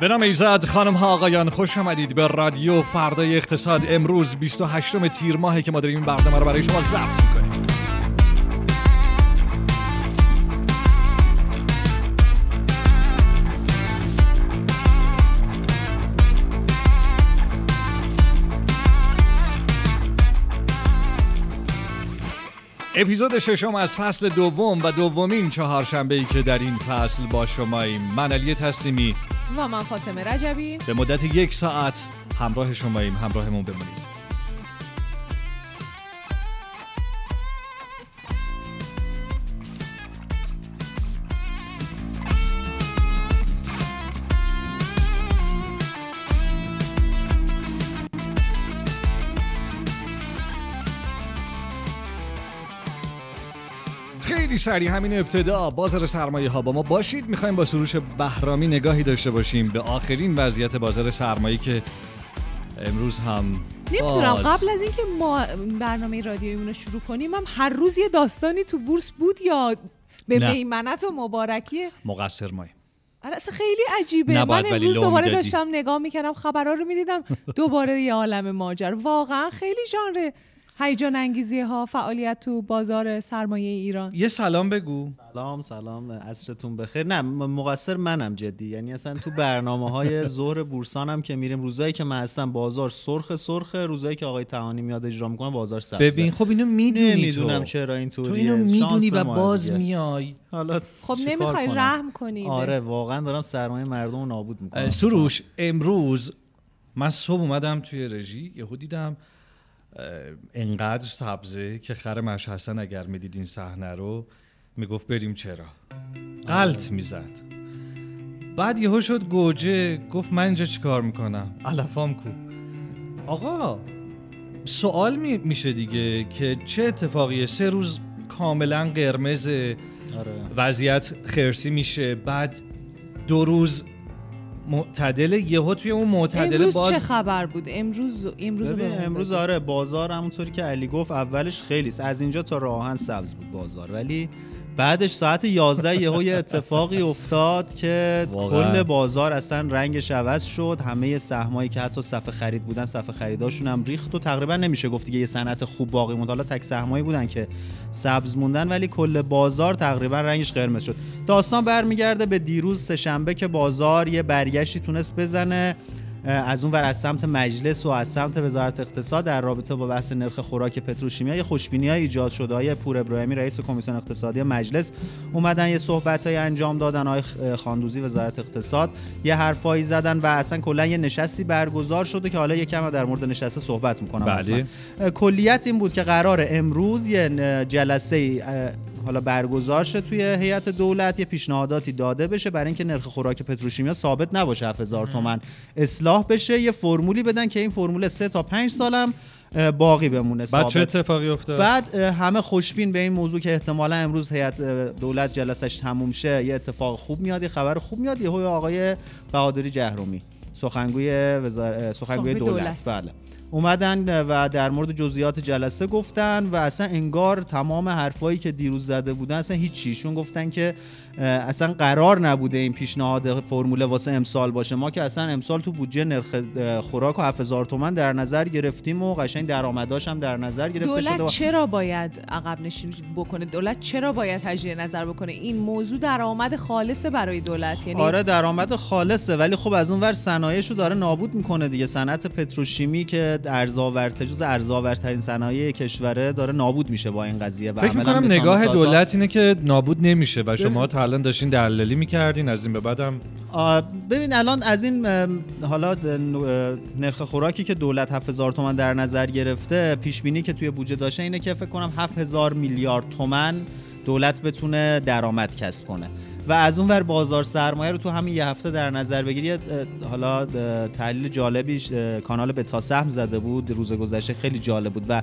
به نام ایزد خانم ها آقایان خوش آمدید به رادیو فردای اقتصاد امروز 28 تیر ماهی که ما داریم این برنامه رو برای شما ضبط می‌کنیم. اپیزود ششم از فصل دوم و دومین چهارشنبه ای که در این فصل با شماییم. من علی تسلیمی و من فاطمه رجبی. به مدت یک ساعت همراه شماییم. همراهمون بمونید. سریع همین ابتدا. بازار سرمایه ها با ما باشید. می‌خوایم با سروش بهرامی نگاهی داشته باشیم. به آخرین وضعیت بازار سرمایه که امروز هم نمی‌دونم باز قبل از اینکه ما برنامه رادیویمون رو شروع کنیم هم هر روز یه داستانی تو بورس بود یا به نه. میمنت و مبارکی مقصر ماییم آره اصلا خیلی عجیبه. من امروز دوباره. داشتم نگاه می‌کردم خبرها رو می‌دیدم. دوباره یه عالم ماجر واقعا خیلی ژانر هیجان انگیزی ها فعالیت تو بازار سرمایه ایران. یه سلام بگو. سلام سلام. عصرتون بخیر. نه مقصر منم جدی. یعنی اصلا تو برنامه های ظهر بورسانم که میریم روزایی که من هستم بازار سرخ سرخ روزایی که آقای تهانی میاد اجرا می‌کنه بازار سبزه. ببین خب اینو می‌دونی نمی‌دونم تو چرا اینطوریه. تو اینو می‌دونی شانس و باز. میای. حالا خب نمی‌خوای؟ رحم کنی آره واقعا دارم سرمایه مردم رو نابود می‌کنم. سروش امروز من صبح اومدم توی رژی یهو دیدم انقدر سبزه که خر مش حسن اگر می‌دید این صحنه رو می‌گفت بریم چرا؟ قلط می‌زد. بعد یهو شد گوجه گفت من اینجا چیکار می‌کنم؟ علفام کو. آقا سوال می- میشه دیگه که چه اتفاقیه سه روز کاملا قرمزه آره. وضعیت خرسی میشه بعد دو روز معتدل یهو توی اون معتدل امروز باز چه خبر بود امروز امروز امروز. آره بازار همونطوری که علی گفت اولش خیلی. از اینجا تا راهن سبز بود بازار ولی بعدش ساعت 11 یهو یه اتفاقی افتاد که واقعا. کل بازار اصلا رنگش عوض شد. همه سهمایی که حتی صفحه خرید بودن صفحه خریداشون هم ریخت و تقریبا نمیشه گفت دیگه یه صنعت خوب باقی موند. حالا تک سهمایی بودن که سبز موندن ولی کل بازار تقریبا رنگش قرمز شد. داستان برمیگرده به دیروز سهشنبه که بازار یه برگشتی تونست بزنه. از اون ور از سمت مجلس و از سمت وزارت اقتصاد در رابطه با بحث نرخ خوراک پتروشیمیا یه خوشبینی های ایجاد شده های پور ابراهیمی رئیس کمیسیون اقتصادی مجلس اومدن یه صحبت های انجام دادن های خاندوزی وزارت اقتصاد یه حرفایی زدن و اصلا کلا یه نشستی برگزار شده که حالا یکم در مورد نشسته صحبت می‌کنم بله. کلیت این بود که قرار امروز یه جلسه حالا برگزار شه توی هیئت دولت یه پیشنهاداتی داده بشه برای اینکه نرخ خوراک پتروشیمیا ثابت نباشه 7000 تومن. اصلاح بشه یه فرمولی بدن که این فرمول 3 تا 5 سالم باقی بمونه بعد چه ثابت. اتفاقی افتاد؟ بعد همه خوشبین به این موضوع که احتمالا امروز هیئت دولت جلسش تموم شه یه اتفاق خوب میاد یه خبر خوب میاد یهو آقای بهادری جهرومی سخنگوی وزار... سخنگوی دولت, دولت. بله. اومدن و در مورد جزئیات جلسه گفتن و اصلا انگار تمام حرفایی که دیروز زده بودن اصلا هیچیشون گفتن که اصلا قرار نبوده این پیشنهاد فرمول واسه امسال باشه. ما که اصلا امسال تو بودجه نرخ خوراک و 7000 تومن در نظر گرفتیم و قشنگ درآمداش هم در نظر گرفته شده و دولت چرا باید عقب نشینی بکنه؟ دولت چرا باید تجدید نظر بکنه؟ این موضوع درآمد خالصه برای دولت یعنی آره درآمد خالصه ولی خب از اون ور صنایعشو داره نابود می‌کنه دیگه. صنعت پتروشیمی که ارزآورتر جز ارزآورترین صنایع کشوره داره نابود میشه با این قضیه و فکر می‌کنم نگاه دولت اینه که نابود نمیشه و شما الان داشتین دلالی می‌کردین از این به بعدم؟ ببین الان از این حالا نرخ خوراکی که دولت 7000 تومن در نظر گرفته پیش بینی که توی بودجه داشته اینه که فکر کنم 7000 میلیارد تومن دولت بتونه درآمد کسب کنه. و از اون ور بازار سرمایه رو تو همین یه هفته در نظر بگیری حالا تحلیل جالبی کانال بتا سهم زده بود روز گذشته خیلی جالب بود و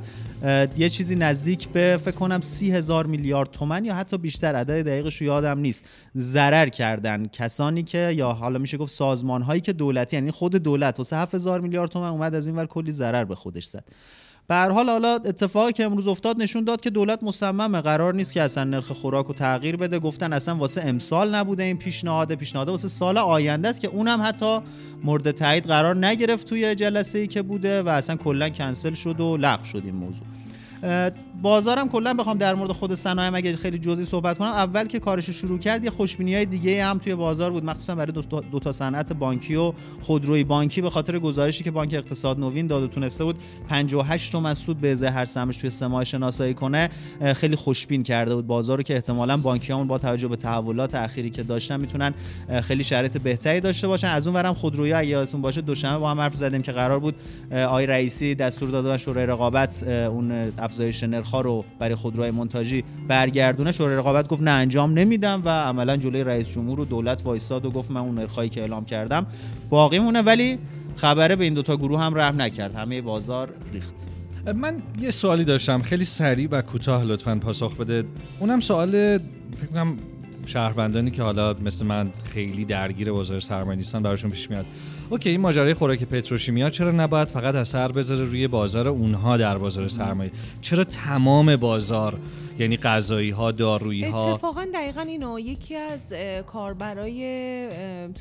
یه چیزی نزدیک به فکر کنم سی هزار میلیارد تومن یا حتی بیشتر عدد دقیقش رو یادم نیست ضرر کردن. کسانی که یا حالا میشه گفت سازمان هایی که دولتی یعنی خود دولت واسه 7000 میلیارد تومن اومد از این ور کلی ضرر به خودش زد. به هر حال حالا اتفاقی که امروز افتاد نشون داد که دولت مصممه. قرار نیست که اصلا نرخ خوراک رو تغییر بده. گفتن اصلا واسه امسال نبوده این پیشنهاد. پیشنهاد واسه سال آینده است که اونم حتی مورد تایید قرار نگرفت توی جلسه ای که بوده و اصلا کلا کنسل شد و لغو شد این موضوع. بازارم کلا بخوام در مورد خود صنایع اگه خیلی جزئی صحبت کنم اول که کارش شروع کرد یه خوشبینی های دیگه هم توی بازار بود. مخصوصا برای دو, تا صنعت بانکی و خودروی بانکی. به خاطر گزارشی که بانک اقتصاد نوین داد و تونسته بود 58 تومن سود به ازای هر سهمش توی سه شناسایی کنه خیلی خوشبین کرده بود بازار رو که احتمالا بانکیامون با توجه به تحولات اخیری که داشتن می‌تونن خیلی شرایط بهتری داشته باشن. از اون ورم خودروی یادتون باشه دوشنبه با هم حرف زدیم که قرار بود آی رئیسی دستور داده شورای رقابت اون افزایش رو برای خودروهای مونتاژی برگردونه. شورای رقابت گفت نه انجام نمیدم و عملا جلوی رئیس جمهور و دولت وایساد و گفت من اون نرخایی که اعلام کردم باقی مونه ولی خبره به این دوتا گروه هم رحم نکرد. همه بازار ریخت. من یه سوالی داشتم. خیلی سریع و کوتاه لطفا پاسخ بده. اونم سوال فکر کنم شهروندانی که حالا مثل من خیلی درگیر بازار سرمایه نیستن براشون پیش میاد. اوکی این ماجرای خوراک پتروشیمیا چرا نباید فقط اثر بذاره روی بازار اونها در بازار سرمایه؟ چرا تمام بازار یعنی غذایی ها دارویی ها اتفاقا دقیقا اینو یکی از کاربرای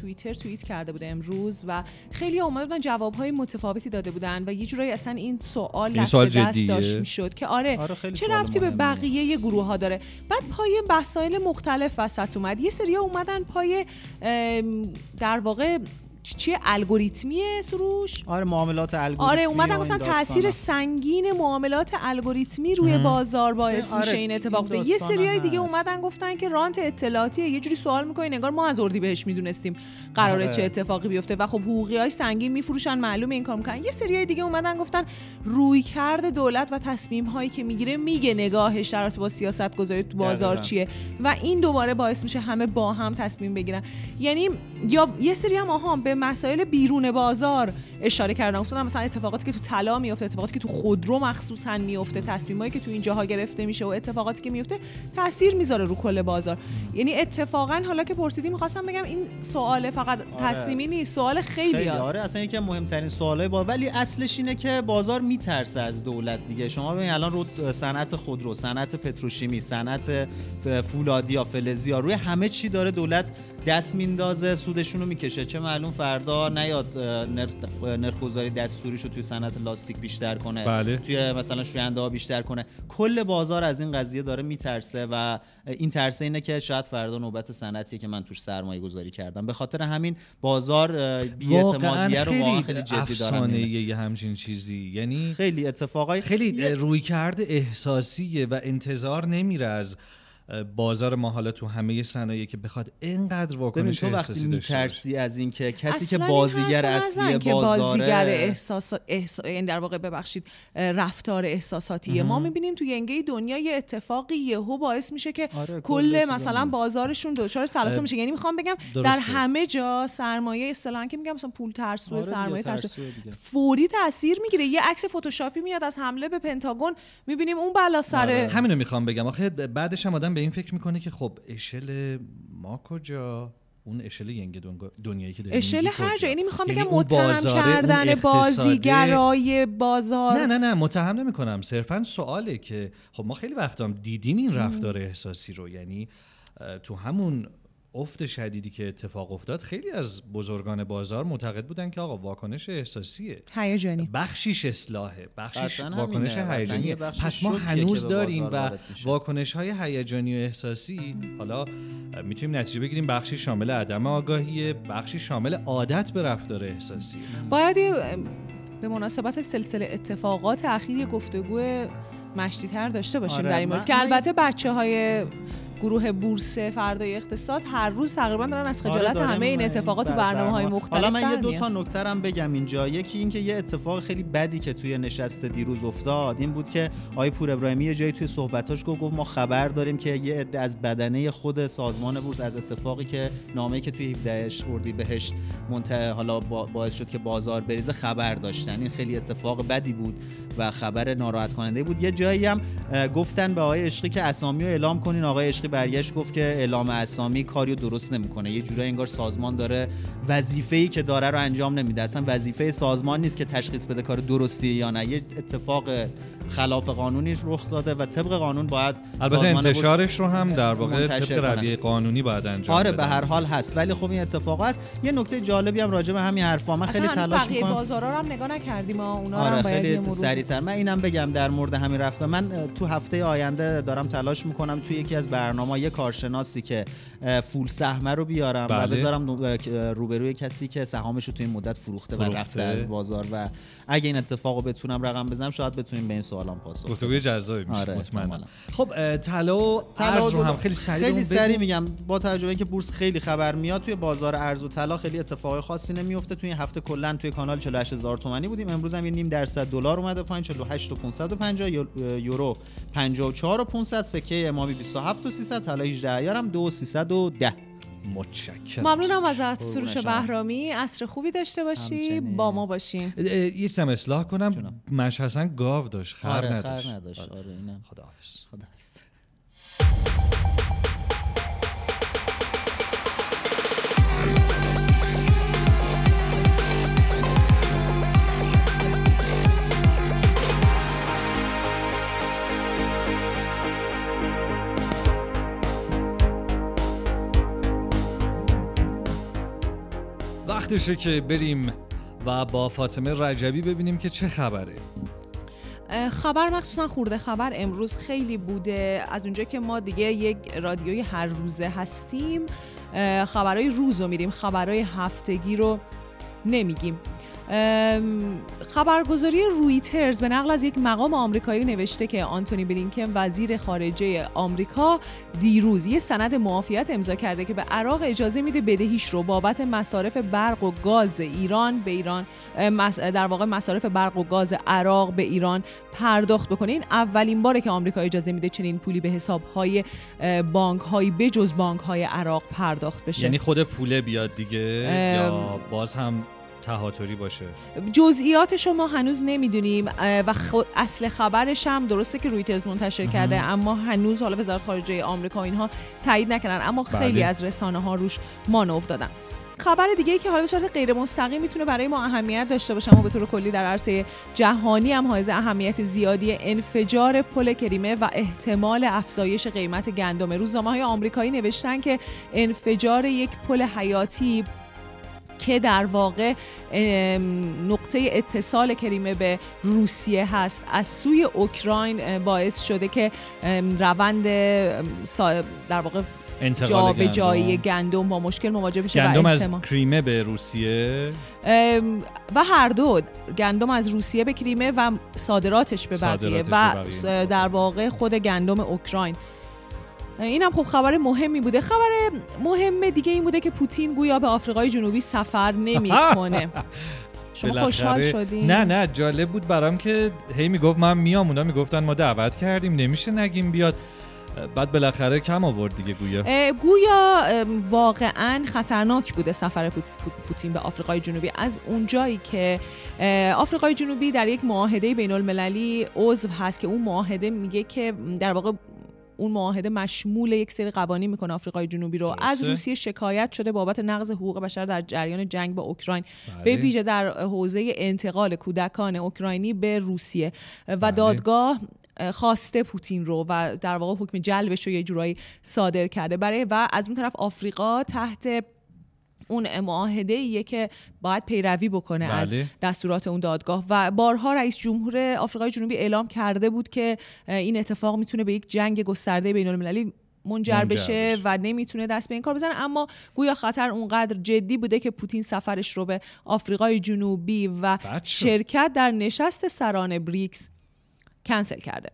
توییتر توییت کرده بوده امروز و خیلی اومده بودن جواب های متفاوتی داده بودن و یه جورایی اصلا این سوال دست سوال به دست داشت می‌شد که آره, آره چه ربطی به بقیه گروه ها داره؟ بعد پای مسائل مختلف وسط اومد. یه سری اومدن پای در واقع چیه الگوریتمی سروش؟ آره معاملات الگوریتمی آره اومدن گفتن تاثیر سنگین معاملات الگوریتمی روی بازار باعث آره میشه این اتفاق بیفته. یه سریای دیگه اومدن گفتن که رانت اطلاعاتی یه جوری سوال می‌کنین انگار ما از اردی بهش می‌دونستیم قراره آره. چه اتفاقی بیفته. و خب حقوقی های سنگین میفروشن معلومه این کار می‌کنن. یه سریای دیگه اومدن گفتن روی کرد دولت و تصمیم هایی که می‌گیره میگه نگاهش در با سیاست گذاری تو بازار چیه. و این دوباره باعث میشه همه با هم تصمیم بگیرن. یعنی یا یه سری هم آها به مسائل بیرون بازار اشاره کردن. گفتن مثلا اتفاقاتی که تو طلا میفته اتفاقاتی که تو خودرو مخصوصا میفته تصمیمایی که تو این جاها گرفته میشه و اتفاقاتی که میفته تاثیر می‌ذاره رو کل بازار. یعنی اتفاقا حالا که پرسیدی می‌خواستم بگم این سوال فقط آره. تسلیمی نیست سوال خیلی, خیلی آره اصلا یکی مهمترین سوالای با ولی اصلش اینه که بازار میترسه از دولت دیگه. شما ببین الان رو صنعت خودرو صنعت پتروشیمی صنعت فولادی یا فلزی روی همه چی داره دولت دست میندازه سودشون رو می‌کشه. چه معلوم فردا نیاد نرخ گذاری دستوریش رو توی صنعت لاستیک بیشتر کنه. بله. توی مثلا شوینده ها بیشتر کنه. کل بازار از این قضیه داره میترسه و این ترسه اینه که شاید فردا نوبت صنعتی که من توش سرمایه گذاری کردم. به خاطر همین بازار بی‌اعتمادیه رو واقعا خیلی جدی داره یه همچین چیزی. یعنی خیلی اتفاقای خیلی روی کرده احساسیه و انتظار نمیره از بازار ما حالا تو همه صنایع که بخواد اینقدر واکنش تو وقتی میترسی از اینکه کسی که بازیگر اصلی که بازیگر احساس احسا... یعنی در واقع ببخشید رفتار احساساتی ما می‌بینیم تو ینگه دنیا یه اتفاقی یهو باعث میشه که آره، کل مثلا بازارشون دچار تلاطم میشه. یعنی می‌خوام بگم درسته. در همه جا سرمایه اصطلاحا که میگم مثلا پول ترسو آره سرمایه ترسو فوری تاثیر می‌گیره. یه عکس فتوشاپی میاد از حمله به پنتاگون. می‌بینیم اون بلا سر آره. همینو می‌خوام بگم. آخه بعدش هم آدم به این فکر می‌کنه که خب اشل ما کجا؟ اون اشل ینگ دنیایی که داریم اشل هر جا. یعنی می‌خوام بگم یعنی متهم کردن بازیگرای بازار. نه نه نه متهم نمی‌کنم. صرفا سواله که خب ما خیلی وقت هم دیدیم این رفتار احساسی رو. یعنی تو همون افت شدیدی که اتفاق افتاد خیلی از بزرگان بازار معتقد بودن که آقا واکنش احساسیه. هیجانی. بخشیش اصلاحه بخشیش واکنش هیجانی. پس ما هنوز داریم و واکنش های هیجانی و احساسی حالا می‌تونیم نتیجه بگیریم بخشی شامل عدم آگاهی بخشی شامل عادت به رفتار احساسی. باید به مناسبت سلسله اتفاقات اخیر گفتگو مشتی تر داشته باشیم آره در این مورد که البته بچه های گروه بورس فردای اقتصاد هر روز تقریبا دارن از خجالت آره همه این اتفاقات تو برنامه های مختلف حالا من یه دو تا نکته بگم اینجا. یکی اینکه یه اتفاق خیلی بدی که توی نشست دیروز افتاد این بود که آقای پور ابراهیمی یه جایی توی صحبتاش گفت گفت ما خبر داریم که یه عده از بدنه خود سازمان بورس از اتفاقی که نامه‌ای که توی 17 بهشت منتهی حالا باعث شد که بازار بریزه خبر داشتن. این خیلی اتفاق بدی بود و خبر ناراحت کننده بود. یه جایی هم گفتن به آقای عشقی که اسامی رو اعلام کنین. آقای عشقی برگشت گفت که اعلام اسامی کاریو درست نمی‌کنه. یه جورایی انگار سازمان داره وظیفه‌ای که داره رو انجام نمیده. اصلا وظیفه سازمان نیست که تشخیص بده کار درستیه یا نه. یه اتفاق خلاف قانونی رخ داده و طبق قانون باید البته انتشارش رو هم در واقع طبق رویه قانونی باید انجام آره به هر حال هست. ولی خب این اتفاق هست. یه نکته جالبی هم راجع به همین حرفا. من خیلی تلاش می‌کنم. بازارا رو هم نگاه نکردیم اونا آره خیلی سریعتر. من اینم بگم در مورد همین رفتم من تو هفته آینده دارم تلاش می‌کنم توی یکی از برنامه یه کارشناسی که فول سهمه رو بیارم بله. و بذارم روبروی کسی که سهامش رو توی این مدت فروخته, فروخته, و رفته از بازار و اگه این اتفاقو بتونم رقم بزنم شاید بتونیم به این سوالام پاسخ گفتگوی جذابی میشه. آره مطمئنم. خب طلا ارز رو هم خیلی سریع خیلی سریع میگم. با توجه که بورس خیلی خبر میاد توی بازار ارز و طلا خیلی اتفاقی خاصی نمیفته. توی این هفته کلا توی کانال 48000 تومانی بودیم. امروز هم یه نیم درصد دلار اومده پایین 48 و 550 یورو 54 و 500 سکه امامی 27 و 300 طلا 18 ایارم 2 و 310 متشکرم. ممنونم ازت سروش بهرامی. عصر خوبی داشته باشی. با ما باشیم. یه سم اصلاح کنم. مش حسن گاو داشت. خر آره نداشت خر نداشت. آره, آره اینم. خداحافظ. خداحافظ. وقتشه که بریم و با فاطمه رجبی ببینیم که چه خبره. خبر مخصوصا خورده خبر امروز خیلی بوده. از اونجا که ما دیگه یک رادیوی هر روزه هستیم خبرهای روز رو میریم خبرهای هفتگی رو نمیگیم. خبرگزاری رویترز به نقل از یک مقام آمریکایی نوشته که آنتونی بلینکن وزیر خارجه آمریکا دیروز یه سند معافیت امضا کرده که به عراق اجازه میده بدهیش رو بابت مصارف برق و گاز ایران به ایران در واقع مصارف برق و گاز عراق به ایران پرداخت بکنه. این اولین باره که آمریکا اجازه میده چنین پولی به حساب های بانک هایی بجز بانک های عراق پرداخت بشه. یعنی خود پوله بیاد دیگه؟ یا باز هم تهاتری باشه. جزئیاتش ما هنوز نمی‌دونیم و اصل خبرش هم درسته که رویترز منتشر کرده اما هنوز حالا وزارت خارجه آمریکا اینها تایید نکردن اما خیلی بله. از رسانه ها روش مانو دادن خبر دیگه ای که حالا به صورت غیر مستقیم می‌تونه برای ما اهمیت داشته باشه اما به طور کلی در عرصه جهانی هم حائز اهمیت زیادی انفجار پل کریمه و احتمال افزایش قیمت گندم. روزنامه های آمریکایی نوشتن که انفجار یک پل حیاتی که در واقع نقطه اتصال کریمه به روسیه هست. از سوی اوکراین باعث شده که روند در واقع جا به جایی گندم با مشکل مواجه بشه گندم از کریمه به روسیه؟ و هر دو گندم از روسیه به کریمه و صادراتش به بقیه. و در واقع خود گندم اوکراین. اینم خب خبر مهمی بوده. خبر مهم دیگه این بوده که پوتین گویا به آفریقای جنوبی سفر نمی‌کنه. شما خوشحال شدین؟ نه نه جالب بود برام که هی می‌گفت من میام اونا می‌گفتن ما دعوت کردیم نمیشه نگیم بیاد. بعد بالاخره کم آورد دیگه گویا. گویا واقعا خطرناک بوده سفر پوتین به آفریقای جنوبی. از اونجایی که آفریقای جنوبی در یک معاهده بین المللی عضو هست که اون معاهده میگه که در واقع اون معاهده مشمول یک سری قوانین می‌کنه آفریقای جنوبی رو. از روسیه شکایت شده بابت نقض حقوق بشر در جریان جنگ با اوکراین. بله. به ویژه در حوزه انتقال کودکان اوکراینی به روسیه. و بله. دادگاه خواسته پوتین رو و در واقع حکم جلبش رو یه جورایی صادر کرده. برای و از اون طرف آفریقا تحت اون معاهده ایه که باید پیروی بکنه بله. از دستورات اون دادگاه. و بارها رئیس جمهور آفریقای جنوبی اعلام کرده بود که این اتفاق می‌تونه به یک جنگ گسترده بین المللی منجر بشه و نمی‌تونه دست به این کار بزنه. اما گویا خطر اونقدر جدی بوده که پوتین سفرش رو به آفریقای جنوبی و شرکت در نشست سران بریکس کنسل کرده.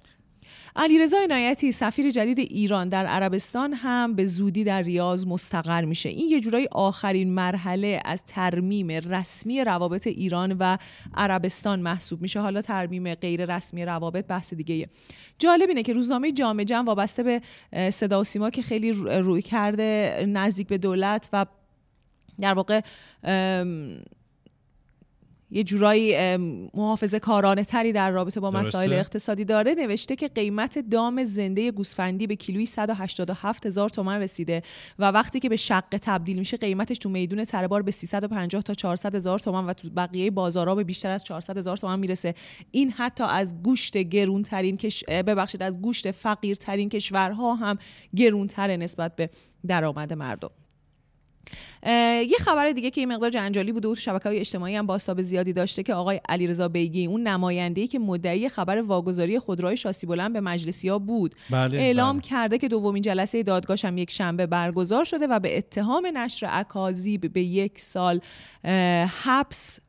علیرضا عنایتی سفیر جدید ایران در عربستان هم به زودی در ریاض مستقر میشه. این یه جورایی آخرین مرحله از ترمیم رسمی روابط ایران و عربستان محسوب میشه. حالا ترمیم غیر رسمی روابط بحث دیگه جالب اینه که روزنامه جامعه جمع وابسته به صدا و سیما که خیلی روی کرده نزدیک به دولت و در واقع یه جورایی محافظه کارانه تری در رابطه با مسائل اقتصادی داره. نوشته که قیمت دام زنده گوسفندی به کیلویی 187 هزار تومن رسیده و وقتی که به شقه تبدیل میشه قیمتش تو میدون تربار به 350 تا 400 هزار تومن و تو بقیه بازارها به بیشتر از 400 هزار تومن می‌رسه. این حتی از گوشت گرون ترین کش... ببخشید از گوشت فقیر ترین کشورها هم گرون نسبت به درآمد مردم. یه خبر دیگه که این مقدار جنجالی بوده و تو شبکه های اجتماعی هم باستاب زیادی داشته که آقای علیرضا بیگی اون نماینده‌ای که مدعی خبر واگذاری خودروهای شاسی بلند به مجلسی ها بود بله، اعلام بله. کرده که دومین جلسه دادگاهش هم یک شنبه برگزار شده و به اتهام نشر اکاذیب به یک سال حبس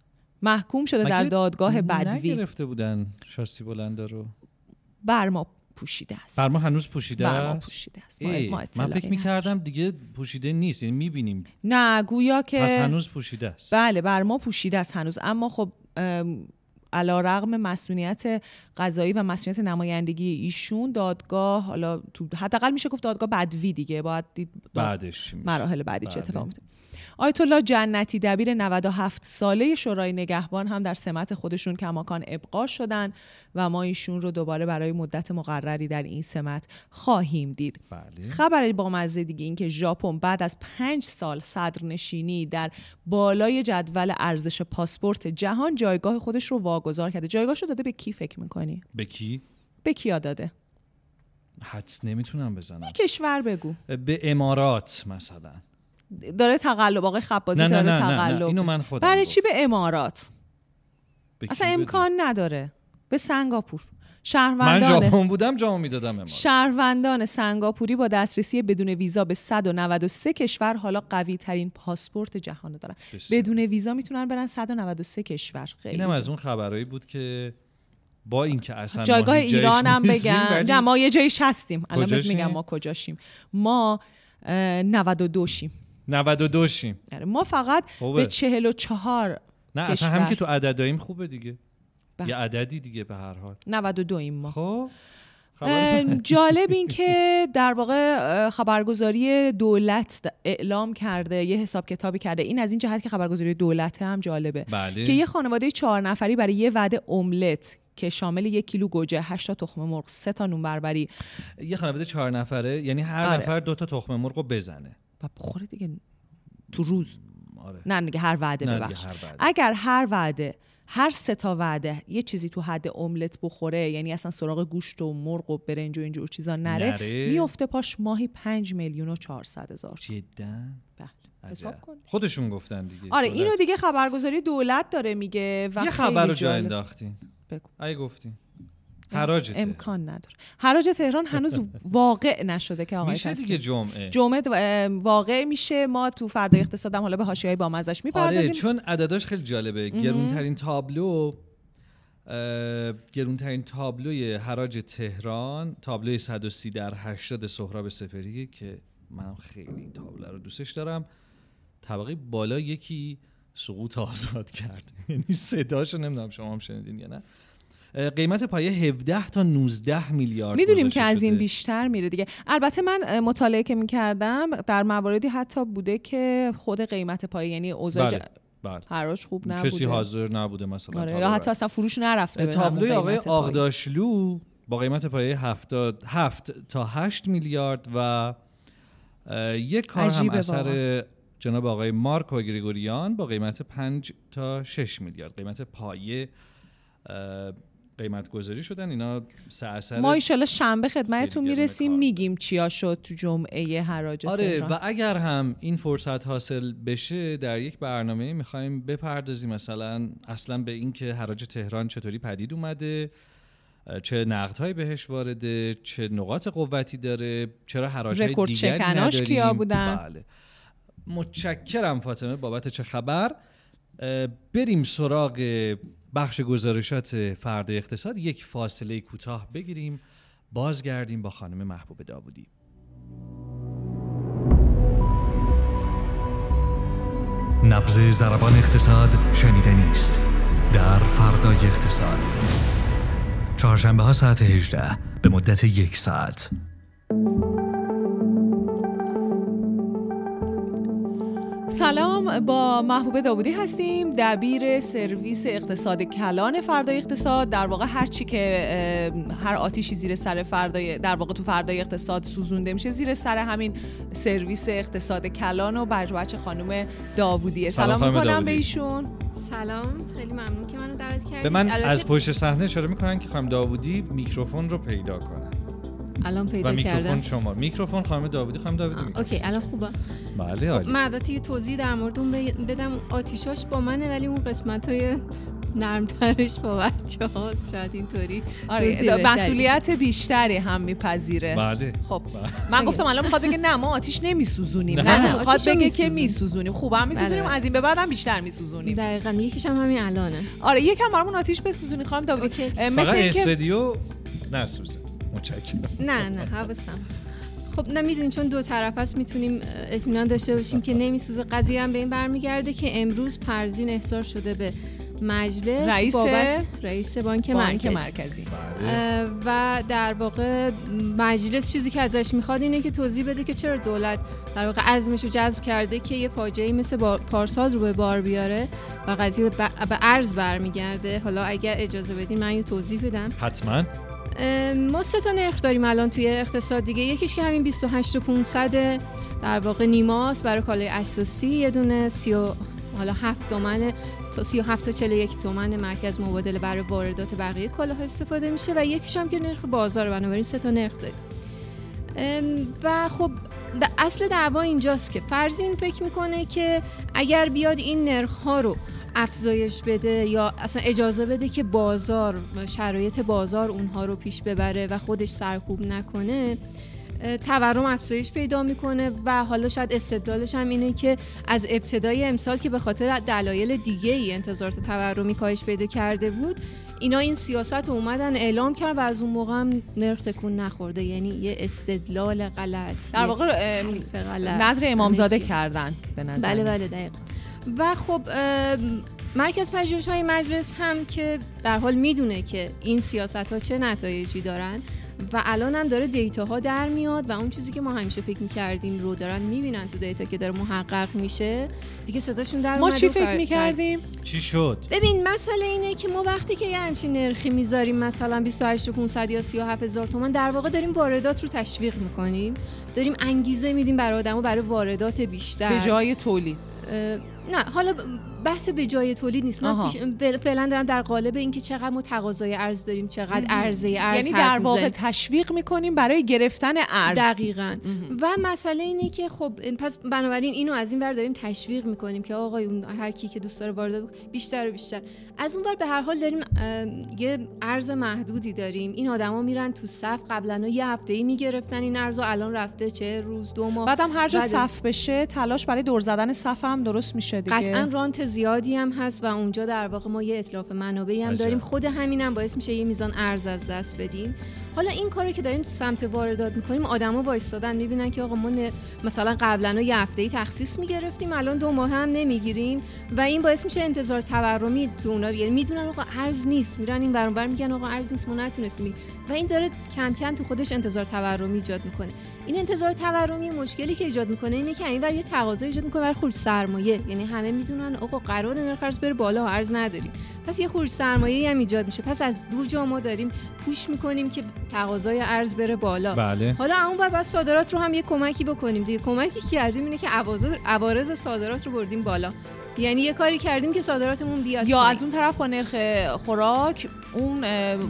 محکوم شده در دادگاه بدوی نگرفته بودن شاسی بلند رو بر ما پوشیده است. بر ما هنوز پوشیده بر ما پوشیده است. ما من فکر می‌کردم دیگه پوشیده نیست یعنی می‌بینیم. نه گویا که پس هنوز پوشیده است. بله بر ما پوشیده است هنوز. اما خب علا رغم مسئولیت قضایی و مسئولیت نمایندگی ایشون دادگاه حالا تو حداقل میشه گفت دادگاه بدوی دیگه. باید دید بعدش؟ مراحل بعدی چه. اتفاق میفته آیت الله جنتی دبیر 97 ساله شورای نگهبان هم در سمت خودشون کماکان ابقا شدن و ما ایشون رو دوباره برای مدت مقرری در این سمت خواهیم دید. بله. خبر با مزه دیگه این که ژاپن بعد از پنج سال صدرنشینی در بالای جدول ارزش پاسپورت جهان جایگاه خودش رو واگذار کرده. جایگاهش رو داده به کی فکر می‌کنی؟ به کی؟ به کیا داده؟ حدس نمی‌تونم بزنم. کشور بگو. به امارات مثلا. داره تقلب آقای خبازی نه نه داره نه, نه, تقلب. نه. اینو من خودم برای. چی به امارات؟ اصلا؟ امکان نداره. به سنگاپور. من شهروندان ژاپن بودم جامو می‌دادم امارات. شهروندان سنگاپوری با دسترسی بدون ویزا به 193 کشور حالا قوی ترین پاسپورت جهان رو دارن. بسیار. بدون ویزا می‌تونن برن 193 کشور. خیلی اینم از اون خبرایی بود که با اینکه اصلا جایگاه ایران هم بگم. ولی نه ما یه جایش هستیم. الان؟ میگم ما کجاشیم. ما اه، 92 شیم 92 شیم آره، ما فقط خوبه. به 44 نه اصلا کشور. هم که تو عدداییم خوبه دیگه. بله. یه عددی دیگه به هر حال. 92 ایم ما. خب. جالب این که در واقع خبرگزاری دولت اعلام کرده یه حساب کتابی کرده. این از این جهت که خبرگزاری دولت هم جالبه. بله. که یه خانواده چهار نفری برای یه وعده املت که شامل یک کیلو گوجه، 8 تا تخم مرغ، سه تا نون بربری یه خانواده چهار نفره یعنی هر آره. نفر دو تا تخم مرغ رو بزنه. و بخوره دیگه تو روز آره نه دیگه هر وعده نه ببخش هر وعده. اگر هر وعده هر سه تا وعده یه چیزی تو حد املت بخوره یعنی اصلا سراغ گوشت و مرغ و برنج و اینجور چیزا نره, نره. میفته پاش ماهی 5 میلیون و 400 هزار جدا بله. حساب کن خودشون گفتن دیگه آره دولت. اینو دیگه خبرگزاری دولت داره میگه و یه خبر رو جا. انداختین بگو. گفتین حراج. امکان نداره. حراج تهران هنوز واقع نشده که آقای میشه. دیگه جمعه. جمعه واقع میشه. ما تو فردای اقتصادم حالا به حاشیه‌های بامزش آره می‌پردازیم. چون عدداش خیلی جالبه. گرونترین تابلو گرونترین تابلوی حراج تهران تابلوی 130 در 80 سهراب سپریه که من خیلی این تابلو رو دوستش دارم. طبقه بالا یکی سقوط آزاد کرد. یعنی صداشو نمی‌دونم شما هم شنیدین یا نه. قیمت پایه 17 تا 19 میلیارد می‌دونیم که از این. بیشتر میره دیگه البته من مطالعه که می‌کردم در مواردی حتی بوده که خود قیمت پایه یعنی اوضاع بله بله حراج خوب نبوده کسی حاضر نبوده مثلا آره، یا. حتی اصلا فروش نرفته تابلوی آقای. آقداشلو با قیمت پایه 70 7 تا 8 میلیارد و یک کار هم اثر جناب آقای مارکو گریگوریان با قیمت 5 تا 6 میلیارد قیمت پایه قیمت گذاری شدن اینا اثر ما ایشالا شنبه خدمتتون می‌رسیم. میگیم چیا شد تو جمعه حراج آره تهران و اگر هم این فرصت حاصل بشه در یک برنامه می‌خوایم بپردازیم مثلا اصلا به اینکه حراج تهران چطوری پدید اومده چه نقدهایی بهش وارده چه نقاط قوتی داره چرا حراج دیگری شکناش نداریم کیا بودن؟ بله متشکرم فاطمه بابت چه خبر بریم سراغ بخش گزارشات فرد اقتصاد یک فاصله کوتاه بگیریم. بازگردیم با خانم محبوب داوودی. نبز زربان اقتصاد شنیده نیست. در فردای اقتصاد. چهارشنبه ها ساعت 18 به مدت یک ساعت. سلام با محبوب داوودی هستیم دبیر سرویس اقتصاد کلان فردای اقتصاد. در واقع هر چی که هر آتیشی زیر سر فردای در واقع تو فردای اقتصاد سوزونده میشه زیر سر همین سرویس اقتصاد کلان و بچه خانم داوودیه. سلام, سلام می‌کنم به ایشون. سلام خیلی ممنون که منو دعوت کردید به من از پشت صحنه اشاره می‌کنن که خانم داوودی میکروفون رو پیدا کنن. الان پیدا و میکروفون کردم. شما. میکروفون خانم داوودی خانم داوودی میکروفون. okay الان خوبه. بله عالی. من البته یه توضیح در مورد اون بدم آتیشاش با منه ولی اون قسمت های نرمترش با بچه هاست شاید اینطوری آره مسئولیت بیشتری هم میپذیره. بله. خب من گفتم الان می‌خواد بگه نه ما آتیش نمیسوزونیم. نه. نه می‌خواد بگه که میسوزونیم. خوب هم میسوزونیم بله. از این به بعد هم بیشتر میسوزونیم. دقیقاً یکیش هم همین الانه. آره یکم برامون آتیش بسوزونی خانم فقط مثل اینکه استدیو نسوزه. متشکرم. نه نه حواسم. خب نمی‌دونیم چون دو طرف است می‌تونیم اطمینان داشته باشیم که نمیسوزه. قضیه هم به این برمیگرده که امروز پرزین احضار شده به مجلس رئیس بابت رئیس بانک, بانک مرکزی. مرکزی. بله. و در واقع مجلس چیزی که ازش می‌خواد اینه که توضیح بده که چرا دولت در واقع عزمش رو جذب کرده که یه فاجعه مثل پارسال رو به بار بیاره و قضیه به به ارز برمیگرده. حالا اگر اجازه بدین من یه توضیح بدم. حتما. ما سه تا نرخ داریم الان توی اقتصاد دیگه. یکیش که همین 28 و 500 در واقع نیماست برای کالای اساسی. یه دونه 30 و- حالا 7 تومن تا 37 تا 41 تومن مرکز مبادله برای واردات بقیه کالاها استفاده میشه و یکیش هم که نرخ بازار بنابراین سه تا نرخ داریم. و خب اصل دعوا اینجاست که فرزین فکر می‌کنه که اگر بیاد این نرخ ها رو افزایش بده یا اصلا اجازه بده که بازار شرایط بازار اونها رو پیش ببره و خودش سرکوب نکنه تورم افزایش پیدا می‌کنه و حالا شاید استدلالش هم اینه که از ابتدای امسال که به خاطر دلایل دیگه ای انتظارات تورمی کاهش پیدا کرده بود اینا این سیاست رو اومدن اعلام کرد و از اون موقع هم نرخ تکون نخورده یعنی یه استدلال غلط در واقع غلط نظر امامزاده. کردن به نظر بله بله. دقیقا و خب مرکز پژوهش های مجلس هم که در حال می‌دونه که این سیاست ها چه نتایجی دارن و الان هم داره دیتا ها در میاد و اون چیزی که ما همیشه فکر می‌کردیم رو دارن می‌بینن تو دیتا که داره محقق میشه دیگه صداشون در ما چی فکر می‌کردیم؟ چی شد؟ ببین مسئله اینه که ما وقتی که یه همچین نرخی می‌ذاریم مثلا 28 و 500 یا 37 هزار تومان در واقع داریم واردات رو تشویق می‌کنیم. داریم انگیزه میدیم برای آدمو برای واردات بیشتر. به جای تولید. نه حالا بحث به جای تولید نیست. من فعلا- دارم در قالب اینکه چقدر ما تقاضای ارز داریم چقدر عرضه ارز یعنی در واقع. تشویق می‌کنیم برای گرفتن ارز. دقیقا. و مسئله اینه که خب پس بنابراین اینو از این ور داریم تشویق می‌کنیم که آقایون هر کی که دوست داره وارد بیشتر و بیشتر. از اون ور به هر حال داریم یه ارز محدودی داریم. این آدما میرن تو صف قبلا یه هفته ای می‌گرفتن این ارز الان رفته چه روز دو ماه. بعدم هر جا بعد- صف بشه تلاش برای دور زدن صف هم درست میشه دیگه. قطعا رانت زیادی هم هست و اونجا در واقع ما یه اطلاف منابعی هم عجب. داریم خود همین هم باعث میشه یه میزان ارز از دست بدیم حالا این کاری که داریم سمت واردات می‌کنیم آدما وایستادن می‌بینن که آقا ما مثلا قبلا یه هفته ای تخصیص می‌گرفتیم الان دو ماه هم نمی‌گیریم و این باعث میشه انتظار تورمی تو اونا یعنی می‌دونن آقا ارز نیست میرن این برانبر میگن آقا ارز نیست ما نتونستیم. و این داره کم کم تو خودش انتظار تورمی ایجاد می‌کنه. این انتظار تورمی مشکلی که ایجاد می‌کنه اینه که اینور یه تقاضا ایجاد می‌کنه برای خروج سرمایه یعنی همه می‌دونن آقا قرار نرخ ارز بره بالا ارز نداریم. پس یه خروج سرمایه هم ایجاد میشه. پس از دو جا ما داریم پوش می‌کنیم که تقاضای ارز بره بالا. بله. حالا اون ور بعد صادرات رو هم یه کمکی بکنیم دیگه. کمکی کردیم اینه که عوارض صادرات رو بردیم بالا. یعنی یه کاری کردیم که صادراتمون بیاد یا. از اون طرف با نرخ خوراک اون.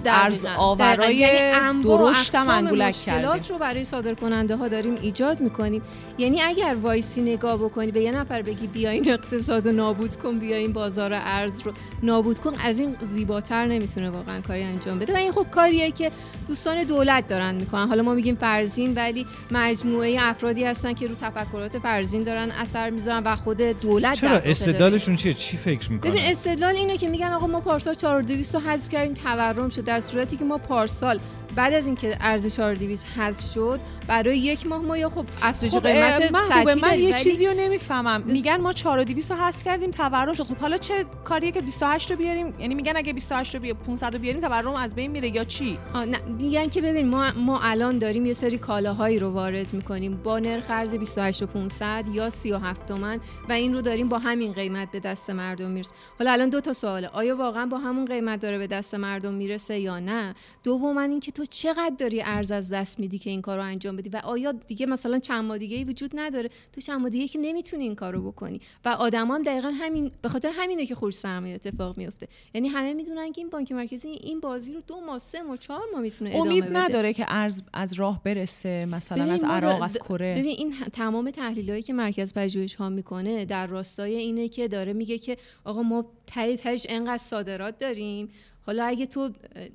ارز. آورای یعنی درشت انگولک کردیم رو برای صادر کننده ها داریم ایجاد می‌کنیم یعنی اگر وایسی نگاه بکنی به یه نفر بگی بیا این اقتصاد رو نابود کن بیا این بازار ارز رو نابود کن از این زیباتر نمی‌تونه واقعا کاری انجام بده و این خب کاریه که دوستان دولت دارن می‌کنن حالا ما میگیم فرزین ولی مجموعه افرادی هستن که رو تفکرات فرزین دارن اثر می‌ذارن و خود دولت چرا استدلالشون چیه؟ چی فکر می‌کنن؟ ببین استدلال اینه که میگن آقا ما پارسال 4200 رو حذف کردیم تورم شد در صورتی که ما پارسال بعد از اینکه ارز 4200 حذف شد برای یک ماه ما یا خب افزایش خب قیمت من, من یه چیزی رو نمی‌فهمم. میگن ما 4200 رو حذف کردیم تورم شد. خب حالا چه کاریه که 28 رو بیاریم؟ یعنی میگن اگه 28 رو بیاریم 500 رو بیاریم تورم از بین میره یا چی؟ نه میگن که ببین ما ما الان داریم یه سری کالاهایی رو وارد می‌کنیم. با نرخ ارز 28 و 500 یا 37 تومن و این رو داریم با همین قیمت به دست مردم می‌رسه. حالا الان دو تا سواله. آیا واقعا با همون قیمت داره به دست مردم می‌رسه یا نه؟ دوم اینکه تو چقدر داری ارز از دست میدی که این کار رو انجام بدی و آیا دیگه مثلا چند ماه دیگه ای وجود نداره؟ تو چند ماه دیگه که نمی‌تونی این کارو بکنی. و آدما هم دقیقا همین به خاطر همینه که خروج سرمایه اتفاق میفته یعنی همه می‌دونن که این بانک مرکزی این بازی رو دو ماه سه ماه چهار ماه می‌تونه ادامه امید نداره که ارز از راه برسه مثلا از عراق از کره. ببین این تمام تحلیلایی که مرکز پژوهش ها می‌کنه در راستای اینه که داره میگه که آقا ما تایی تهش انقدر صادرات داریم. حالا اگه تو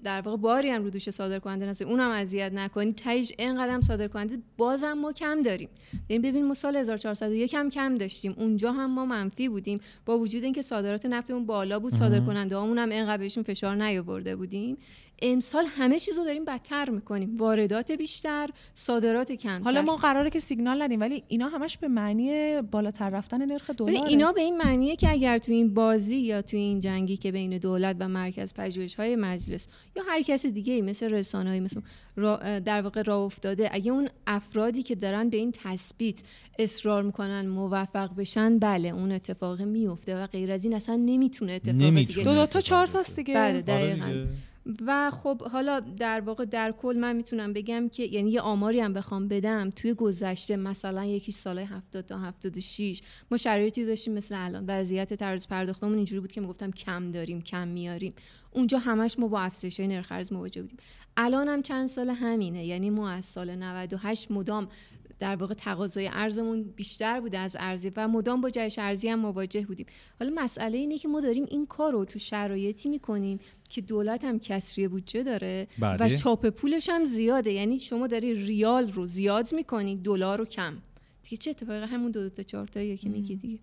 در واقع باری هم رو دوش صادر کننده نسی اونم اذیت نکنی. تایج اینقدر صادر کننده بازم ما کم داریم. یعنی ببین ما سال 1401 هم کم داشتیم. اونجا هم ما منفی بودیم. با وجود اینکه صادرات نفتمون بالا بود صادر کننده هامون هم اینقدر بهشون فشار نیاورده بودیم. امسال همه چیزو داریم بدتر می‌کنیم. واردات بیشتر صادرات کمتر. حالا ما قراره که سیگنال ندیم ولی اینا همش به معنی بالاتر رفتن نرخ دلار اینا به این معنیه که اگر تو این بازی یا تو این جنگی که بین دولت و مرکز پژوهش های مجلس یا هر کس دیگه مثل رسانه های مثل در واقع راه افتاده اگه اون افرادی که دارن به این تثبیت اصرار می‌کنن موفق بشن بله اون اتفاق میفته و غیر از این اصلا نمی‌تونه اتفاق دیگه دو, دو تا چهار تاست دیگه. بله دقیقاً. و خب حالا در واقع در کل من می‌تونم بگم که یعنی یه آماری هم بخوام بدم توی گذشته مثلا یکی سال 70 تا 76 ما شرایطی داشتیم مثل الان. وضعیت طرز پرداختمون اینجوری بود که می‌گفتم کم داریم کم میاریم. اونجا همش ما با افزایش نرخ ارز مواجه بودیم. الان هم چند سال همینه. یعنی ما از سال 98 مدام در واقع تقاضای ارزمون بیشتر بوده از ارزی و مدام با جهش ارزی هم مواجه بودیم. حالا مسئله اینه که ما داریم این کار رو تو شرایطی می‌کنیم که دولت هم کسری بودجه داره و بله. چاپ پولش هم زیاده. یعنی شما داری ریال رو زیاد می‌کنی دلار رو کم. دیگه چه اتفاقی؟ همون دو, دو تا چهار که میگی دیگه.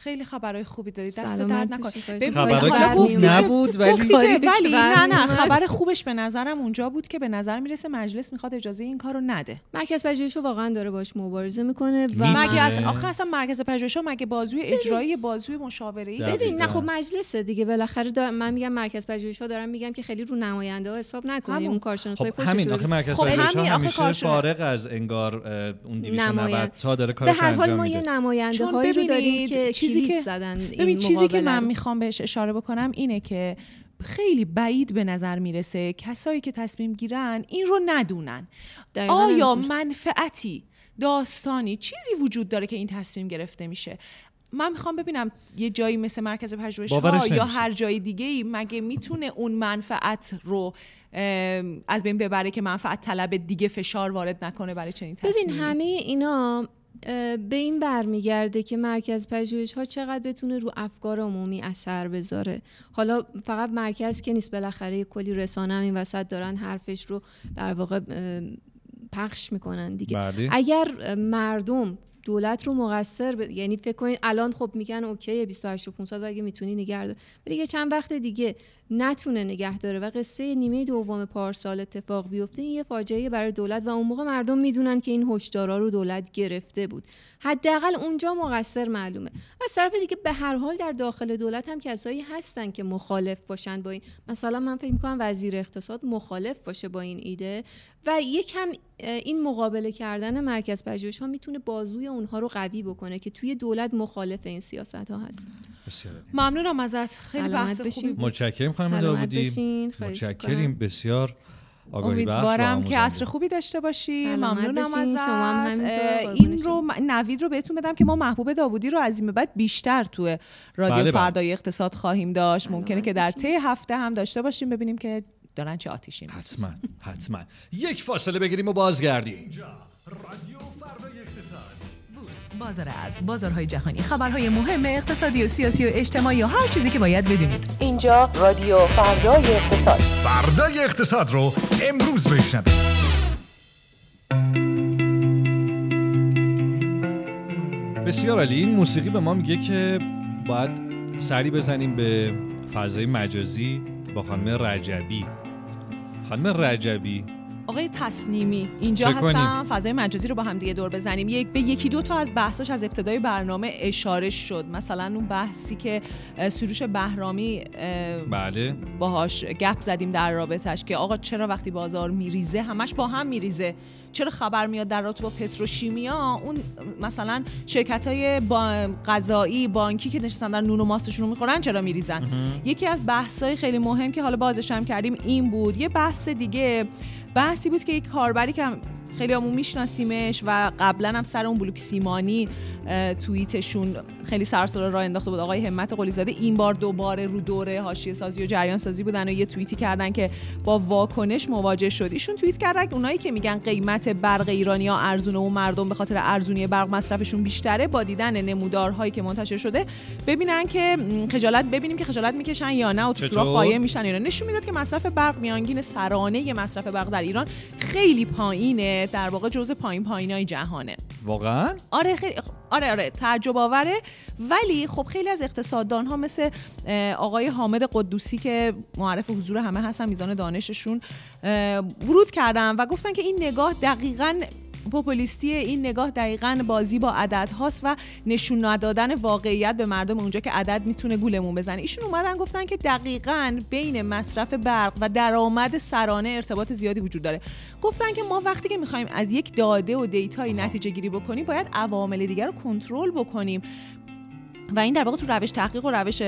خیلی خبرهای خوبی داری دست درد نکن خبر خوب نبود ولی ولی نه نه خبر خوبش به نظرم اونجا بود که به نظر می‌رسه مجلس می‌خواد اجازه این کارو نده. مرکز پژوهش واقعا داره باش مبارزه می‌کنه و مگه از آخه اصلا مرکز پژوهش مگه بازوی اجرایی بازوی مشاوره‌ای؟ ببین نه خب مجلس دیگه. بالاخره من میگم مرکز پژوهش ها دارم میگم که خیلی رو نماینده ها حساب نکنیم اون کارشناسای خب همین. آخه مرکز خب پژوهش همیشه فارغ از انگار اون 290 تا داره کارش انجام میده به هر حال ما یه نماینده هایی رو داریم که چیزی که زدن ببین چیزی که من می‌خوام بهش اشاره بکنم اینه که خیلی بعید به نظر می‌رسه کسایی که تصمیم گیرن این رو ندونن. آیا منفعتی داستانی چیزی وجود داره که این تصمیم گرفته میشه؟ من می‌خوام ببینم یه جایی مثل مرکز پژوهش ها یا هر جای دیگه ای مگه می‌تونه اون منفعت رو از بین ببره که منفعت طلب دیگه فشار وارد نکنه برای چنین تصمیمی؟ ببین همه اینا به این برمیگرده که مرکز پژوهش ها چقدر بتونه رو افکار عمومی اثر بذاره. حالا فقط مرکز که نیست بالاخره کلی رسانه هم این وسط دارن حرفش رو در واقع پخش می‌کنن دیگه. بله. اگر مردم دولت رو مقصر ب... یعنی فکر کنید الان خب میگن اوکی 28 و 500 اگه می‌تونی نگه دار. ولی چند وقت دیگه نتونه نگه داره. و قصه نیمه دوم پارسال اتفاق بیفته این یه فاجعه برای دولت و اون موقع مردم می‌دونن که این هشدارا رو دولت گرفته بود. حداقل اونجا مقصر معلومه. و طرف دیگه به هر حال در داخل دولت هم کسایی هستن که مخالف باشن با این. مثلا من فکر می‌کنم وزیر اقتصاد مخالف باشه با این ایده. و یکم این مقابله کردن مرکز پژوهش ها می‌تونه بازوی اونها رو قوی بکنه که توی دولت مخالف این سیاست ها هست ممنونم ازت. خیلی بحث خوبی متشکرم. خانم داوودی. متشکریم. بسیار امیدوارم که عصر خوبی داشته باشی ممنونم ازت. شما این رو نوید رو بهتون بدم که ما محبوب داوودی رو از این بعد بیشتر تو رادیو بله, بله. فردای اقتصاد خواهیم داشت. ممکنه که در طی هفته هم داشته باشیم. ببینیم که دارن چه آتیشی حتما حتما. یک فاصله بگیریم و بازگردیم. اینجا رادیو فردای بورس بازار ارز بازارهای جهانی خبرهای مهم اقتصادی و سیاسی و اجتماعی و هر چیزی که باید بدونید. اینجا رادیو فردای اقتصاد. فردای اقتصاد رو امروز بشنوید. بسیار عالی. این موسیقی به ما میگه که باید سری بزنیم به فضای مجازی با خانم رجبی. خانم رجبی آقای تصنیمی اینجا هستم. فضای مجازی رو با هم دیگه دور بزنیم. یک به یکی دو تا از بحثاش از ابتدای برنامه اشاره شد. مثلا اون بحثی که سروش بهرامی بله. باهاش گپ زدیم در رابطش که آقا چرا وقتی بازار میریزه همش با هم میریزه. چرا خبر میاد در رابطه با پتروشیمیا؟ اون مثلا شرکت های با غذایی بانکی که نشستن در نون و ماستشون رو می‌خورن چرا میریزن؟ یکی از بحث های خیلی مهم که حالا بازش هم کردیم این بود. یه بحث دیگه بحثی بود که یک کاربری که خیلی همون میشناسیمش و قبلا هم سر اون بلوک سیمانی توییتشون خیلی سرسره راه انداخته بود. آقای همت قلی زاده این بار دوباره رو دوره حاشیه سازی و جریان سازی بودن و یه توییتی کردن که با واکنش مواجه شد. ایشون توییت کردن که اونایی که میگن قیمت برق ایرانی ها ارزونه و مردم به خاطر ارزونی برق مصرفشون بیشتره با دیدن نمودارهایی که منتشر شده ببینن که خجالت ببینیم که خجالت می‌کشن یا نه و تو سوراخ قایم میشن اینا نشون می‌داد که مصرف برق میانگین سرانه مصرف برق در ایران خیلی پایینه. در واقع جزء پایین پایینای جهانه. واقعا؟ آره خیلی آره آره تعجب آوره. ولی خب خیلی از اقتصاددان ها مثل آقای حامد قدوسی که معرف حضور همه هستن میزان دانششون ورود کردن و گفتن که این نگاه دقیقا پوپولیستی این نگاه دقیقا بازی با عدد هاست و نشون ندادن واقعیت به مردم اونجا که عدد می‌تونه گولمون بزنه. ایشون اومدن گفتن که دقیقا بین مصرف برق و درآمد سرانه ارتباط زیادی وجود داره. گفتن که ما وقتی که می‌خوایم از یک داده و دیتایی نتیجه گیری بکنیم باید عوامل دیگر رو کنترل بکنیم. و این در واقع تو روش تحقیق و روش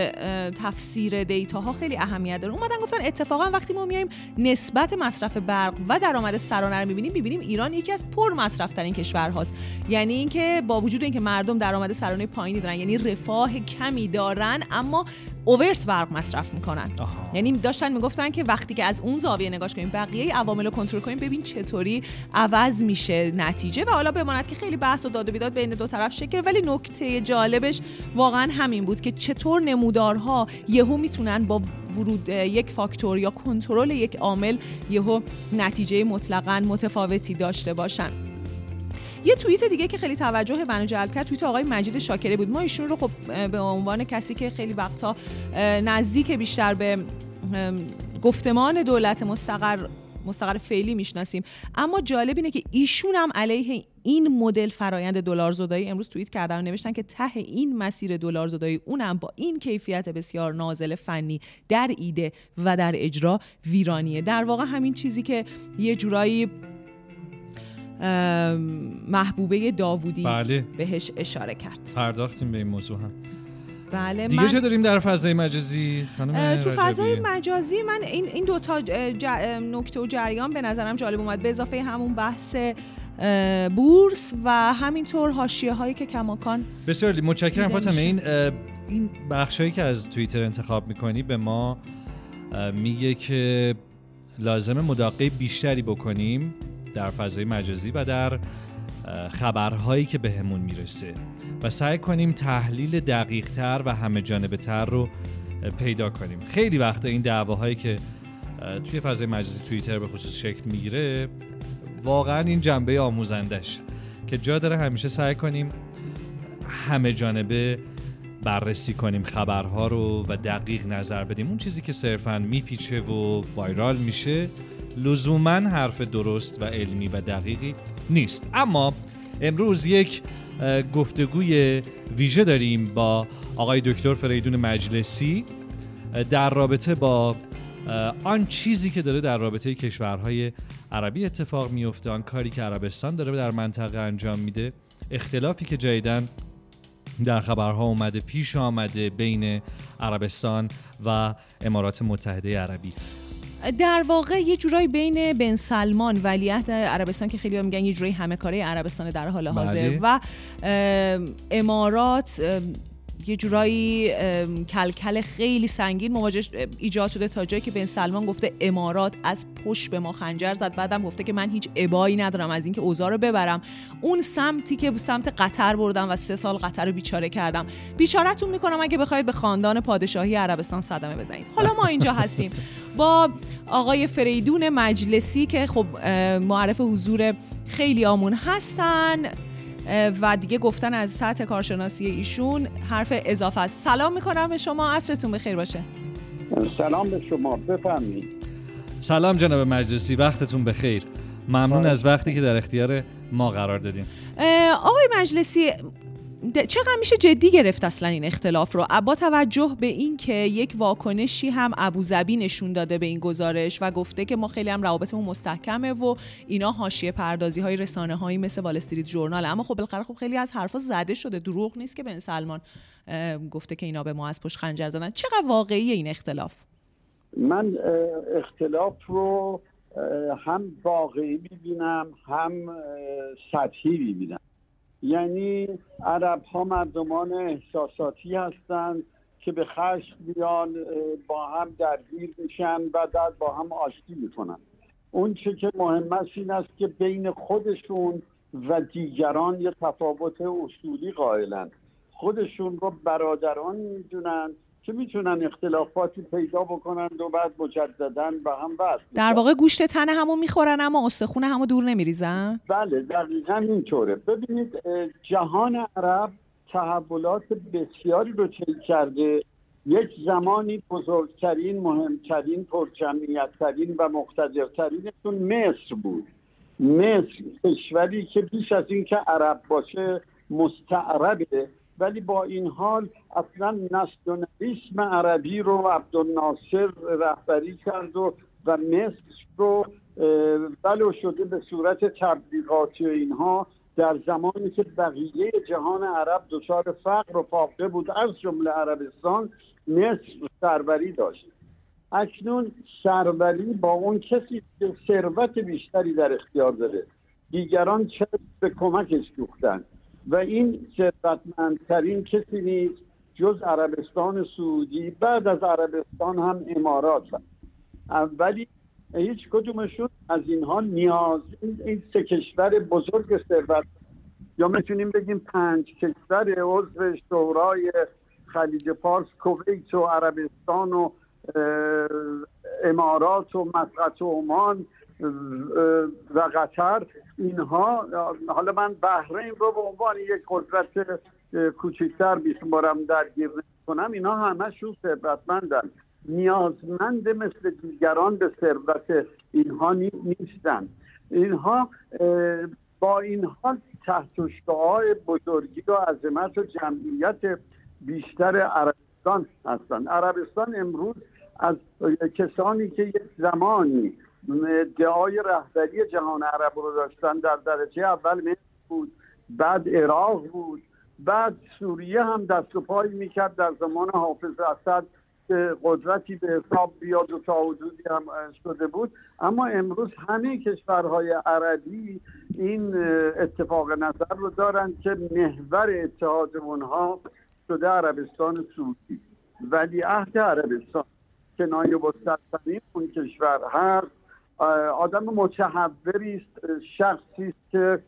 تفسیر دیتا ها خیلی اهمیت داره. اومدن گفتن اتفاقا وقتی ما میایم نسبت مصرف برق و درآمد سرانه رو می‌بینیم می‌بینیم ایران یکی از پر مصرف ترین کشورهاست. یعنی اینکه با وجود اینکه مردم درآمد سرانه پایینی دارن یعنی رفاه کمی دارن اما اوورت برق مصرف می‌کنن. یعنی داشتن می‌گفتن که وقتی که از اون زاویه نگاش کنیم بقیه عوامل رو کنترل کنیم ببین چطوری عوض میشه نتیجه. و حالا بماند که خیلی بحث و داد و بیداد بین دو طرف شکل ولی نکته جالبش واقعا همین بود که چطور نمودارها یهو می‌تونن با ورود یک فاکتور یا کنترل یک عامل یهو نتیجه مطلقا متفاوتی داشته باشن. یه توییت دیگه که خیلی توجه منو جلب کرد توییت آقای مجید شاکره بود. ما ایشون رو خب به عنوان کسی که خیلی وقتا نزدیک بیشتر به گفتمان دولت مستقر مستقر فعلی می‌شناسیم. اما جالب اینه که ایشون هم علیه این مدل فرایند دلار زدایی امروز توییت کردن و نوشتن که ته این مسیر دلار زدایی اونم با این کیفیت بسیار نازل فنی در ایده و در اجرا ویرانیه. در واقع همین چیزی که یه جورایی محبوبه داوودی بله. بهش اشاره کرد. پرداختیم به این موضوع هم. بله دیگه چه داریم در فضای مجازی؟ خانم تو فضای مجازی من این این دو تا نکته و جریان به نظرم جالب اومد. به اضافه همون بحث بورس و همینطور حاشیه هایی که کماکان بسیار متشکرم فاطمه. این این بخشایی که از توییتر انتخاب می‌کنی به ما میگه که لازم مداقه بیشتری بکنیم در فضای مجازی و در خبرهایی که بهمون به می‌رسه. و سعی کنیم تحلیل دقیق تر و همه جانبه تر رو پیدا کنیم. خیلی وقت این دعواهایی که توی فضای مجازی توییتر به خصوص شکل می‌گیره واقعا این جنبه آموزندش که جا داره همیشه سعی کنیم همه جانبه بررسی کنیم خبرها رو و دقیق نظر بدیم. اون چیزی که صرفا میپیچه و وایرال میشه لزوما حرف درست و علمی و دقیقی نیست. اما امروز یک گفتگوی ویژه داریم با آقای دکتر فریدون مجلسی در رابطه با آن چیزی که داره در رابطه کشورهای عربی اتفاق میفته آن کاری که عربستان داره در منطقه انجام میده. اختلافی که جدیدن در خبرها اومده پیش آمده بین عربستان و امارات متحده عربی. در واقع یه جورایی بین بن سلمان ولیعهد عربستان که خیلی میگن یه جورایی همه کاره عربستان در حال حاضر بله. و امارات یه جورایی کلکل خیلی سنگین مواجه ایجاد شده تا جایی که بن سلمان گفته امارات از پشت به ما خنجر زد. بعدم گفته که من هیچ ابایی ندارم از اینکه اوضاع رو ببرم. اون سمتی که سمت قطر بردم و سه سال قطر رو بیچاره کردم. بیچارهتون می‌کنم اگه بخواید به خاندان پادشاهی عربستان صدمه بزنید. حالا ما اینجا هستیم. با آقای فریدون مجلسی که خب معرف حضور خیلی آمون هستن. و دیگه گفتن از سطح کارشناسی ایشون حرف اضافه است. سلام می‌کنم به شما. عصرتون بخیر باشه. سلام به شما. بفهمید سلام جناب مجلسی. وقتتون بخیر. ممنون از وقتی که در اختیار ما قرار دادیم. آقای مجلسی چقدر میشه جدی گرفت اصلا این اختلاف رو؟ با توجه به اینکه یک واکنشی هم ابوظبی نشون داده به این گزارش و گفته که ما خیلی هم روابطمون مستحکمه و اینا حاشیه پردازی های رسانه هایی مثل وال استریت ژورنال اما خب بالاخره خب خیلی از حرفا زده شده. دروغ نیست که بن سلمان گفته که اینا به ما از پشت خنجر زدن. چقدر واقعی این اختلاف؟ من اختلاف رو هم واقعی می‌بینم هم سطحی می‌بینم. یعنی عرب ها مردمان احساساتی هستند که به خشم بیان با هم درگیر میشن و بعد با هم آشتی می‌کنن. اون چه که مهم است این است که بین خودشون و دیگران یه تفاوت اصولی قائلن. خودشون رو برادران می‌دونن که می‌تونن اختلافاتی پیدا بکنند و بعد مجددا به هم بست در واقع گوشت تن همو می‌خورن اما استخون همو دور نمیریزن؟ بله دقیقا اینطوره. ببینید جهان عرب تحولات بسیاری رو طی کرده. یک زمانی بزرگترین مهمترین پرجمعیتترین و مقتدرترینشون مصر بود. مصر کشوری که بیش از اینکه عرب باشه مستعربه. ولی با این حال اصلا نسیونالیسم عربی رو عبدالناصر رهبری کرد و و مصر رو ولو شده به صورت تبلیغاتی اینها در زمانی که بقیه جهان عرب دچار فقر و فاقه بود. از جمله عربستان مصر سروری داشت. اکنون سروری با اون کسی که ثروت بیشتری در اختیار داره. دیگران چه به کمکش دوختن؟ و این ثروتمندترین کسی نیست جز عربستان سعودی بعد از عربستان هم امارات ولی هیچ کدومشون از اینها نیاز این سه کشور بزرگ ثروت. یا می‌تونیم بگیم پنج کشور عضو شورای خلیج فارس کویت و عربستان و امارات و مسقط و عمان. و قطر اینها حالا من بحرین رو به عنوان یک قدرت کوچکتر بیشمارم درگیر کنم اینها همشون ثروتمندن. نیازمند مثل دیگران به ثروت اینها نیستن. اینها با این حال تحت های بزرگی و عظمت و جمعیت بیشتر عربستان هستند عربستان امروز از کسانی که یک زمانی ادعای رهبری جهان عرب رو داشتن در درجه اول مصر بود بعد عراق بود بعد سوریه هم دست و پای می‌کرد در زمان حافظ اسد قدرتی به حساب بیاد و تا حدودی هم شده بود. اما امروز همه کشورهای عربی این اتفاق نظر رو دارند که محور اتحاد اونها شده عربستان سعودی. ولی عهد عربستان که نایب السلطنه اون کشور هست. آدم متحوری است شخصی است که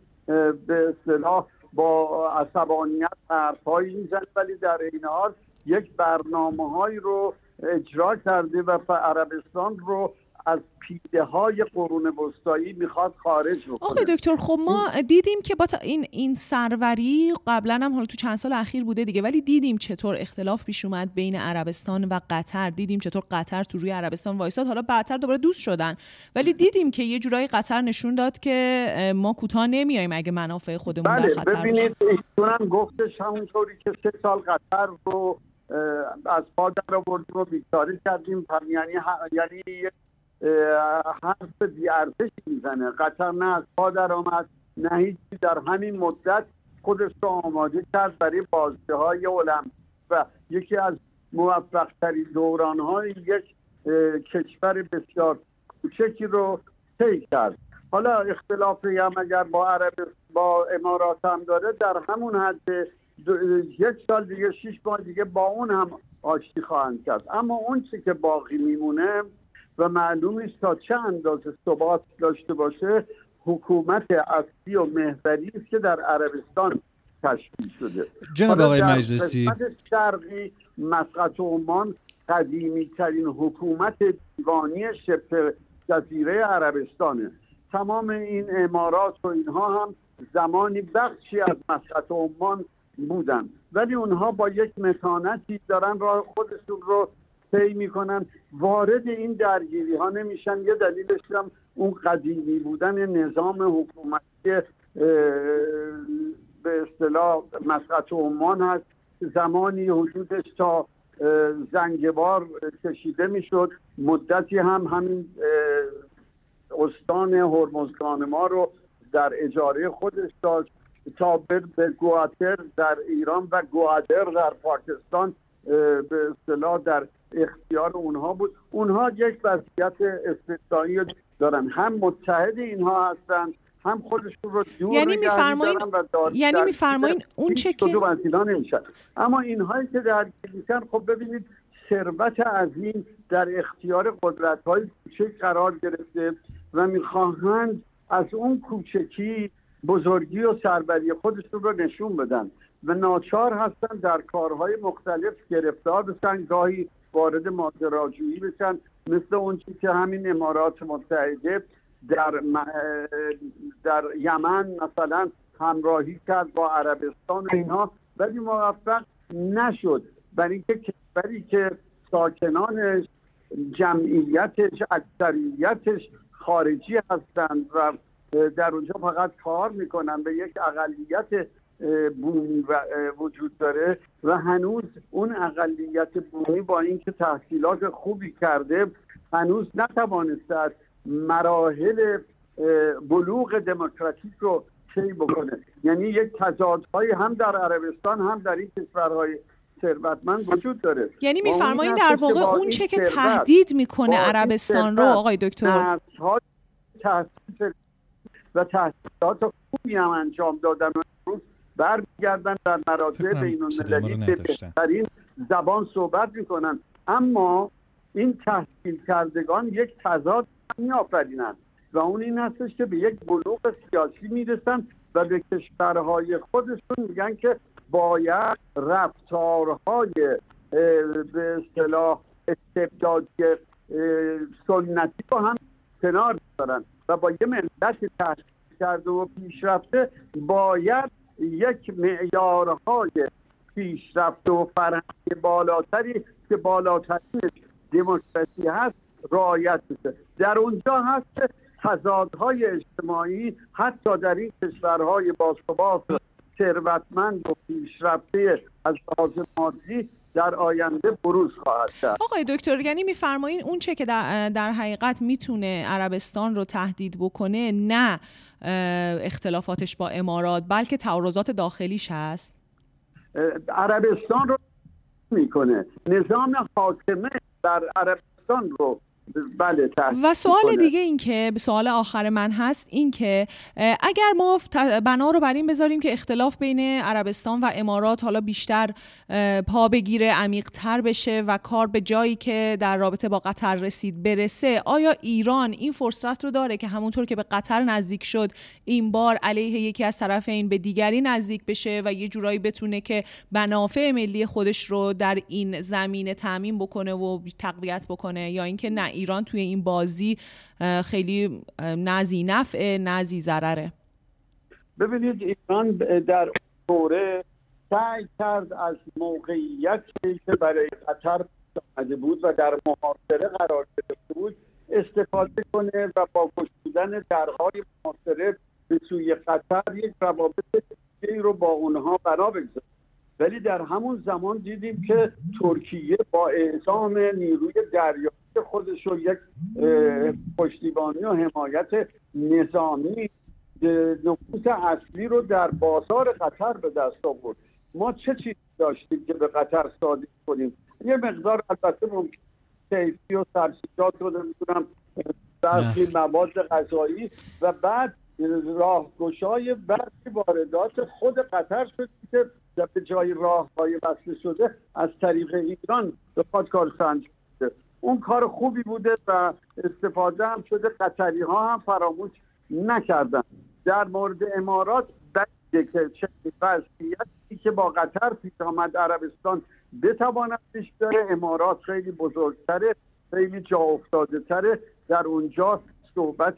به اصطلاح با عصبانیت حرفهایی می‌زنه ولی در این حال یک برنامه هایی رو اجرا کرده و عربستان رو از پیده های قرون وسطایی می‌خواد خارج بکنه. آقای دکتر خب ما دیدیم که با این این سروری قبلا هم حالا تو چند سال اخیر بوده دیگه ولی دیدیم چطور اختلاف پیش اومد بین عربستان و قطر. دیدیم چطور قطر تو روی عربستان وایساد. حالا بعدتر دوباره دوست شدن. ولی دیدیم که یه جورایی قطر نشون داد که ما کوتاه نمیایم اگه منافع خودمون بله در خطر ببینید هم گفتش همونطوری که سه سال قطر رو از پا در آوردیم و بیکاری کردیم. یعنی یعنی حرف بیارزش می‌زنه. قطر نه از پا در نه هیچی. در همین مدت خودش رو آماده کرد برای بازده های المپیک و یکی از موفق ترین دوران های یک کشور بسیار کوچکی رو طی کرد. حالا اختلافی هم اگر با عرب با امارات هم داره در همون حد یک سال دیگه شیش ماه دیگه با اون هم آشتی خواهند کرد. اما اون چی که باقی میمونه و معلوم است تا چه اندازه ثبات داشته باشه حکومت اصلی و محوری است که در عربستان تشکیل شده. جناب آقای مجلسی. شرقی مسقط و عمان قدیمی ترین حکومت دیوانی شبه جزیره عربستانه. تمام این امارات و اینها هم زمانی بخشی از مسقط و عمان بودن. ولی اونها با یک متانتی دارن راه خودشون رو طی می‌کنن وارد این درگیری ها نمیشن. یه دلیلش هم اون قدیمی بودن نظام حکومتی به اصطلاح مسقط عمان هست. زمانی حدودش تا زنگبار کشیده می‌شد. مدتی هم همین استان هرمزگان ما رو در اجاره خودش داشت تا به گواتر در ایران و گوادر در پاکستان به اصطلاح در اختیار اونها بود. اونها یک وضعیت استثنایی دارن. هم متحد اینها هستن هم خودشون رو دور یعنی میفرمایین یعنی میفرمایین اون چه که نمیشن اما اینهایی که در میشن خب ببینید ثروت عظیم در اختیار قدرت های کوچک قرار گرفته و می‌خواهند از اون کوچکی بزرگی و سربری خودشون رو نشون بدن و ناچار هستن در کارهای مختلف گرفتار بشن. گاهی وارد ماجراجویی بشن. مثل اون که همین امارات متحده در در یمن مثلا همراهی کرد با عربستان و اینها ولی موفق نشد. برای اینکه کشوری که ساکنانش جمعیتش اکثریتش خارجی هستند و در اونجا فقط کار می‌کنن به یک اقلیت بومی وجود داره و هنوز اون اقلیت بومی با اینکه تحصیلات خوبی کرده هنوز نتوانسته از مراحل بلوغ دموکراتیک رو طی بکنه. یعنی یک تضادهایی هم در عربستان هم در این کشورهای ثروتمند وجود داره. یعنی میفرمایید در واقع اون چه که تهدید می‌کنه عربستان رو آقای دکتر؟ و تحصیلات خوبی هم انجام دادن و برمیگردن در مراتع بین المللی بهترین زبان صحبت می‌کنن. اما این تحصیل کردگان یک تضاد میآفرینند و اون این هستش که به یک بلوغ سیاسی می‌رسن و به کشورهای خودشون میگن که باید رفتارهای به اصطلاح استبدادی سنتی رو هم کنار بذارن و با یه ملت تحصیل کرده و پیشرفته باید یک معیارهای پیشرفته و فرهنگ بالاتری که بالاترینش دموکراسی هست رعایت بشه در اونجا هست که تضادهای اجتماعی حتی در این کشورهای باثبات ثروتمند و پیشرفته از لحاظ مادی در آینده بروز خواهد کرد. آقای دکتر یعنی میفرمایین اون چه که در, در حقیقت می‌تونه عربستان رو تهدید بکنه نه اختلافاتش با امارات بلکه تعارضات داخلیش هست؟ عربستان رو می‌کنه. نظام حاکمه در عربستان رو بله و سوال دیگه این که سوال آخر من هست این که اگر ما بنا رو بر این بذاریم که اختلاف بین عربستان و امارات حالا بیشتر پا بگیره عمیقتر بشه و کار به جایی که در رابطه با قطر رسید برسه آیا ایران این فرصت رو داره که همونطور که به قطر نزدیک شد این بار علیه یکی از طرفین به دیگری نزدیک بشه و یه جورایی بتونه که منافع ملی خودش رو در این زمینه تعمین بکنه و تقویت بکنه یا اینکه نه ایران توی این بازی خیلی نزی نفع نزی ضرره. ببینید ایران در دوره سعی کرد از موقعیت که برای قطر آمده بود و در محاصره قرار گرفته بود استفاده کنه و با گشودن درهای محاصره به سوی قطر یک روابط رو با اونها بنا بگذاره ولی در همون زمان دیدیم که ترکیه با اعزام نیروی دریایی خودش رو یک پشتیبانی و حمایت نظامی نفوس اصلی رو در بازار قطر به دست آورد. ما چه چیزی داشتیم که به قطر صادق کنیم؟ یه مقدار البته ممکن سیفی و سرسیجات رو نمی‌دونم برخی مواد غذایی و بعد راهگشای برخی واردات خود قطر شد که به جای راه های وصل شده از طریق ایران بخواد کار سنج اون کار خوبی بوده و استفاده هم شده. قطری ها هم فراموش نکردن. در مورد امارات بده که چه وضعیتی که با قطر پیش آمد عربستان بتواند پیش داره امارات خیلی بزرگتره خیلی جا افتاده تره در اونجا صحبت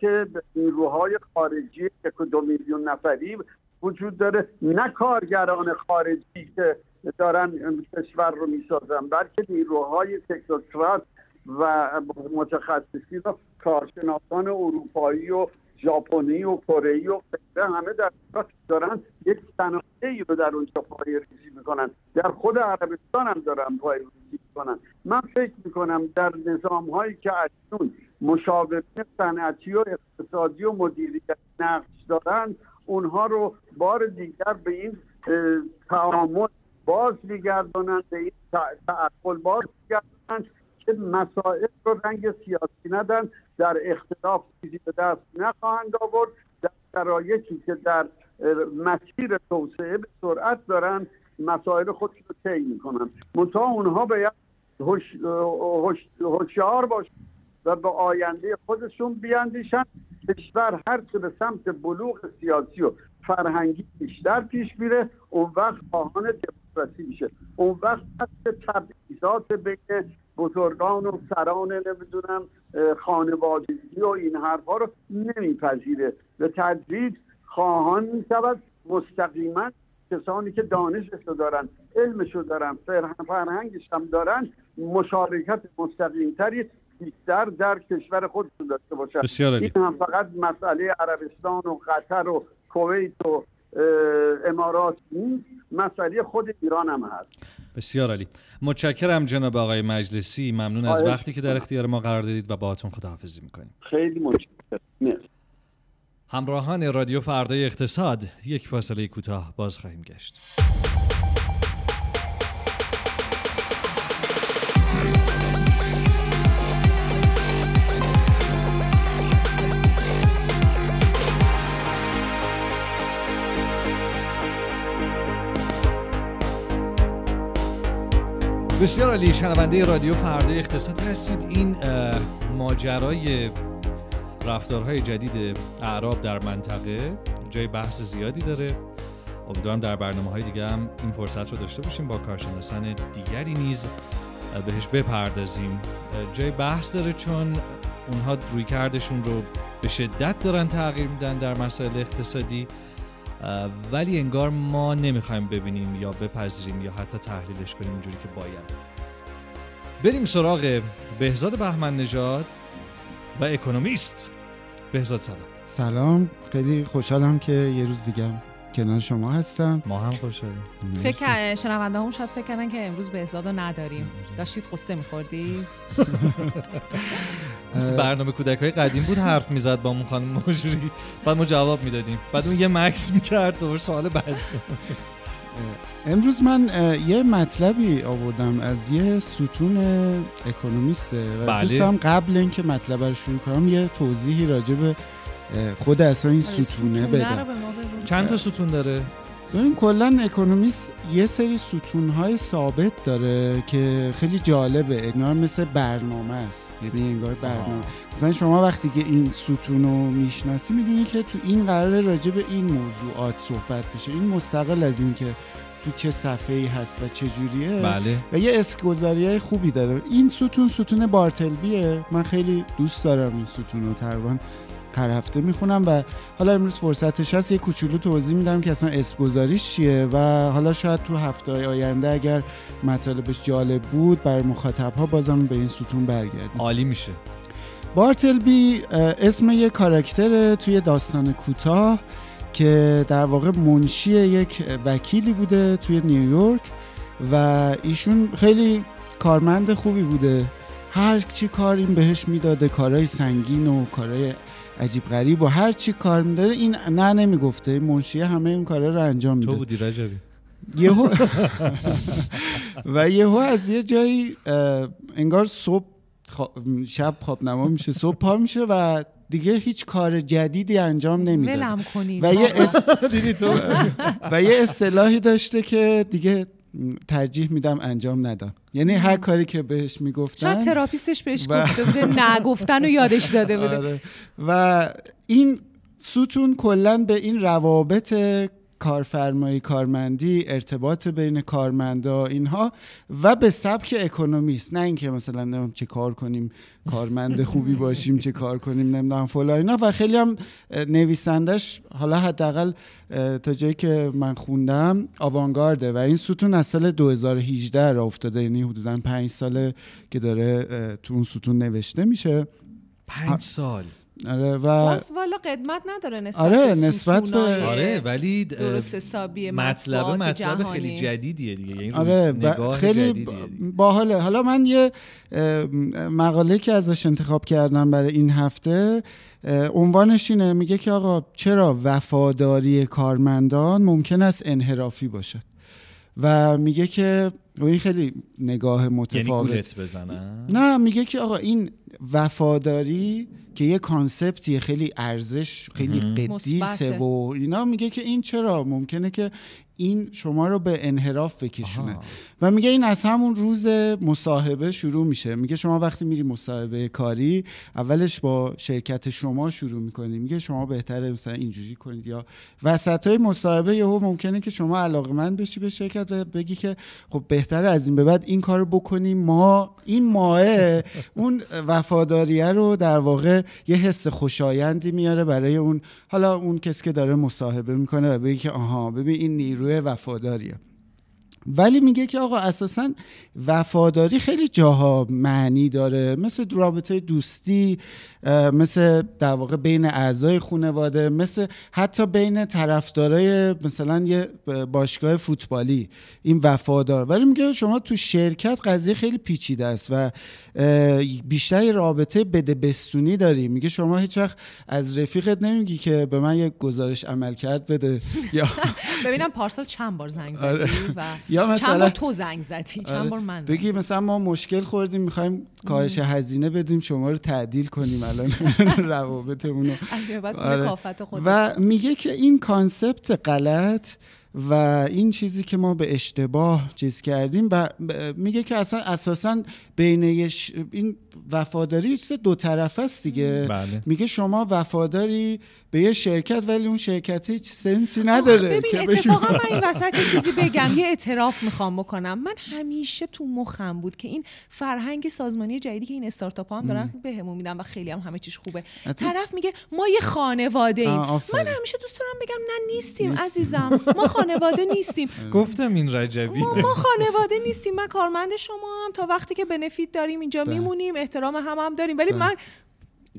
نیروهای خارجی یک دو میلیون نفری وجود داره. نه کارگران خارجی که دارن کشور رو می‌سازن بلکه نیروهای تکنوکرات و متخصصی و کارشناسان اروپایی و ژاپنی و کره و همه در دارن یک صنایعی رو در اونجا پای ریزی می‌کنن. در خود عربستان هم دارن پای ریزی می‌کنن. من فکر می‌کنم در نظام هایی که اکنون مشاورین صنعتی و اقتصادی و مدیریت نقش دارن اونها رو بار دیگر به این تعامل باز میگردانند به این تعقل باز میگردانند که مسائل رو رنگ سیاسی ندن در اختلاف چیزی به دست نخواهند آورد. در شرایطی که در مسیر توسعه به سرعت دارن مسائل خودش رو طی می‌کنن. منتها اونها باید هوشیار باشن و به آینده خودشون بیاندیشن. کشور هر چه به سمت بلوغ سیاسی و فرهنگی بیشتر پیش میره اون وقت خواهان دموکراسی میشه. اون وقت تبعیضات بین بزرگان و سران نمی‌دونم خانوادگی و این حرفها رو نمیپذیره. به تدریج خواهان می‌شود مستقیما کسانی که دانشش رو دارن علمش رو دارن فرهنگش هم دارن مشارکت مستقیمتری بیشتر در کشور خودشون داشته باشن. این هم فقط مسئله عربستان و قطر و کویت و امارات نیست. مسئله خود ایران هم هست. بسیار عالی. متشکرم جناب آقای مجلسی. ممنون از وقتی که در اختیار ما قرار دادید و باهاتون خداحافظی می‌کنیم. خیلی متشکرم. همراهان رادیو فردای اقتصاد یک فاصله کوتاه باز خواهیم گشت. بسیار عالی شنونده رادیو فردا اقتصاد هستید. این ماجرای رفتارهای جدید اعراب در منطقه جای بحث زیادی داره. امیدوارم در برنامه های دیگه هم این فرصت رو داشته باشیم با کارشناسان دیگری نیز بهش بپردازیم. جای بحث داره چون اونها روی کردشون رو به شدت دارن تغییر میدن در مسائل اقتصادی. ولی انگار ما نمی‌خوایم ببینیم یا بپذیریم یا حتی تحلیلش کنیم اونجوری که باید. بریم سراغ بهزاد بهمن نژاد و اکونومیست. بهزاد سلام. سلام. خیلی خوشحالم که یه روز دیگه کنار شما هستم. ما هم خوشحالیم فکر شنونده هم شاید فکر کردن که امروز بهزاد رو نداریم. داشتید قصه میخوردی؟ مثل برنامه کودک های قدیم بود حرف می‌زد با اون خانم مجری. بعد ما جواب می‌دادیم. بعد اون یه مکس می‌کرد دوباره سوال بعد امروز من یه مطلبی آوردم از یه ستون اکونومیسته و بله. دوستم قبل اینکه مطلب رو شروع کنم یه توضیحی راجع به خود اصلا این ستونه بدم. چند تا ستون داره؟ ببین کلا اکونومیست یه سری ستونهای ثابت داره که خیلی جالبه. انگار مثل برنامه است. یعنی انگار برنامه. مثلا شما وقتی که این ستون رو می‌شناسی می‌دونی که تو این قرار راجع به این موضوعات صحبت بشه این مستقل از این که تو چه صفحه ای هست و چه جوریه بله. و یه اسکگذاری های خوبی داره. این ستون ستون بارتلبیه. من خیلی دوست دارم این ستون رو تقریبا هر هفته می‌خونم و حالا امروز فرصتش هست یه کوچولو توضیح میدم که اصلا اسم گذاریش چیه و حالا شاید تو هفته آینده اگر مطالبش جالب بود برای مخاطب ها بازم به این ستون برگردیم. عالی میشه. بارتلبی اسم یه کاراکتر توی داستان کوتاه که در واقع منشی یک وکیلی بوده توی نیویورک و ایشون خیلی کارمند خوبی بوده. هر چی کار این بهش می‌داده کارهای سنگین و کارهای عجیب غریب و هر چی کار می‌داده این نه نمی‌گفته منشی همه این کارا رو انجام میده. تو بودی رجبی. یهو و یهو از یه جایی انگار صبح شب خواب نما میشه صبح پا میشه و دیگه هیچ کار جدیدی انجام نمی‌داد کنید. و یه. اس... دیدی تو؟ و یه اصطلاحی داشته که دیگه ترجیح میدم انجام ندم. یعنی هر کاری که بهش شاید می‌گفتن تراپیستش بهش و- گفته بوده نگفتن و یادش داده بوده. آره. و این ستون کلا به این روابط کارفرمایی کارمندی ارتباط بین کارمندا اینها و به سبک اکونومیست. نه اینکه مثلا نمی‌دونم چه کار کنیم کارمند خوبی باشیم چه کار کنیم نمی‌دونم فلان اینا. و خیلی هم نویسندش حالا حداقل تا جایی که من خوندم آوانگارده. و این ستون از سال 2018 را افتاده. یعنی حدودا پنج ساله که داره تو اون ستون نوشته میشه. پنج سال. آره و باز والا قدمت نداره نسبت آره، به نسبت به- آره ولی درست حسابی مطلب مطلب. خیلی جدیدیه دیگه یعنی آره نگاه خیلی جدیدیه. باحاله حالا من یه مقاله که ازش انتخاب کردم برای این هفته عنوانش اینه میگه که آقا چرا وفاداری کارمندان ممکن است انحرافی باشد و میگه که این خیلی نگاه یعنی متفاوت گولت بزنن نه میگه که آقا این وفاداری که یه کانسپتی خیلی ارزش خیلی قدیسه. و اینا میگه که این چرا ممکنه که این شما رو به انحراف بکشونه. آها. و میگه این از همون روز مصاحبه شروع میشه. میگه شما وقتی میری مصاحبه کاری اولش با شرکت شما شروع می‌کنی. میگه شما بهتره مثلا اینجوری کنید یا وسط های مصاحبه یهو ممکنه که شما علاقمند بشی به شرکت و بگی که خب بهتره از این به بعد این کارو بکنیم. ما این ماه اون وفاداریه رو در واقع یه حس خوشایندی میاره برای اون حالا اون کسی که داره مصاحبه می‌کنه و بگی که آها ببین این نیروی وفاداریه. ولی میگه که آقا اساسا وفاداری خیلی جاها معنی داره. مثل رابطه دوستی مثل در واقع بین اعضای خانواده مثل حتی بین طرفدارای مثلا یه باشگاه فوتبالی. این وفادار. ولی میگه شما تو شرکت قضیه خیلی پیچیده است و بیشتر رابطه بده بستونی داری. میگه شما هیچ وقت از رفیقت نمیگی که به من یه گزارش عمل کرد بده. یا ببینم پارسال چند بار زنگ زدی آره. و یا چند مثلا- بار تو زنگ زدی؟ چند آره. بار من بگی مثلا ما مشکل خوردیم می‌خوایم کاهش هزینه بدیم شما رو تعدیل کنیم الان روابطمون رو. آره. و میگه که این کانسپت غلط. و این چیزی که ما به اشتباه چیز کردیم و میگه که اصلا اساسا بین این وفاداری یه چیز دو طرفه است دیگه. بله. میگه شما وفاداری به یه شرکت ولی اون شرکت هیچ سنسی نداره. ببین اتفاقا من این وسط چیزی بگم یه اعتراف می‌خوام بکنم. من همیشه تو مخم بود که این فرهنگ سازمانی جدیدی که این استارتاپ ها هم دارن بهمون میدن و خیلی هم همه چیش خوبه. طرف میگه ما یه خانواده ایم. من همیشه دوست دارم بگم نه نیستیم عزیزم. ما خانواده نیستیم. گفتم این رجبی. ما, ما خانواده نیستیم. من کارمند شما هم. تا وقتی که بنفیت داریم اینجا میمونیم. احترام هم هم داریم. ولی من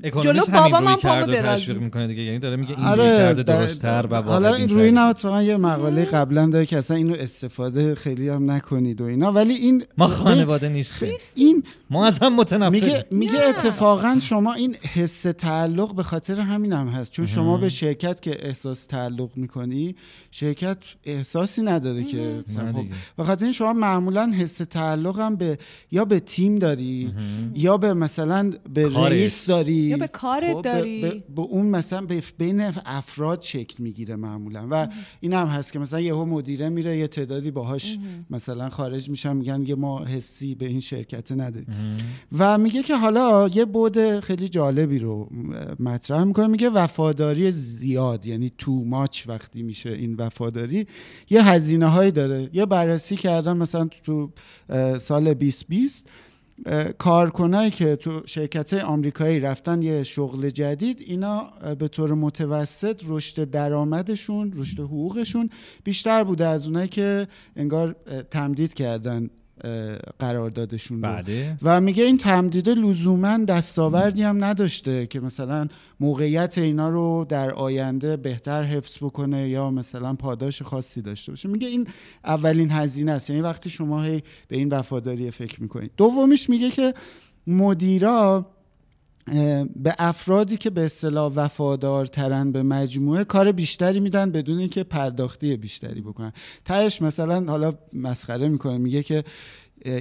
اکونومیست جلو همین بابام روی کرد و دراز تشویق می‌کنه دیگه. یعنی داره میگه این آره روی کرده در- درست‌تر و حالا این. روی نه اتفاقا یه مقاله قبلا داره که اصلا اینو استفاده خیلی هم نکنید و اینا. ولی این ما خانواده نیستیم. این ما از هم متنفریم. میگه میگه اتفاقا شما این حس تعلق به خاطر همین هم هست. چون شما به شرکت که احساس تعلق می‌کنی شرکت احساسی نداره که خب دیگه. به خاطر این شما معمولا حس تعلق هم به یا به تیم داری یا به مثلا به. رئیس داری یا به کارت خب، به- داری. به, به اون مثلا به بین افراد شکل می‌گیره معمولا. و این هم هست که مثلا یهو مدیره میره یه تعدادی باهاش مثلا خارج میشن میگن یه ما حسی به این شرکت نداریم. و میگه که حالا یه بود خیلی جالبی رو مطرح می‌کنه میگه وفاداری زیاد یعنی تو ماچ وقتی میشه این وفاداری. یه هزینه هایی داره. یه بررسی کردن مثلا تو سال 2020 اه، کارکنایی که تو شرکت آمریکایی رفتن یه شغل جدید اینا به طور متوسط رشد درآمدشون رشد حقوقشون بیشتر بوده از اونایی که انگار تمدید کردن. قراردادشون رو. بله. و میگه این تمدید لزوما دستاوردی هم نداشته که مثلا موقعیت اینا رو در آینده بهتر حفظ بکنه یا مثلا پاداش خاصی داشته باشه. میگه این اولین هزینه است. یعنی وقتی شما هی به این وفاداری فکر می‌کنید. دومیش میگه که مدیرا به افرادی که به اصطلاح وفادارترن به مجموعه کار بیشتری میدن بدون اینکه پرداختی بیشتری بکنن. تهش مثلا حالا مسخره می‌کنه میگه که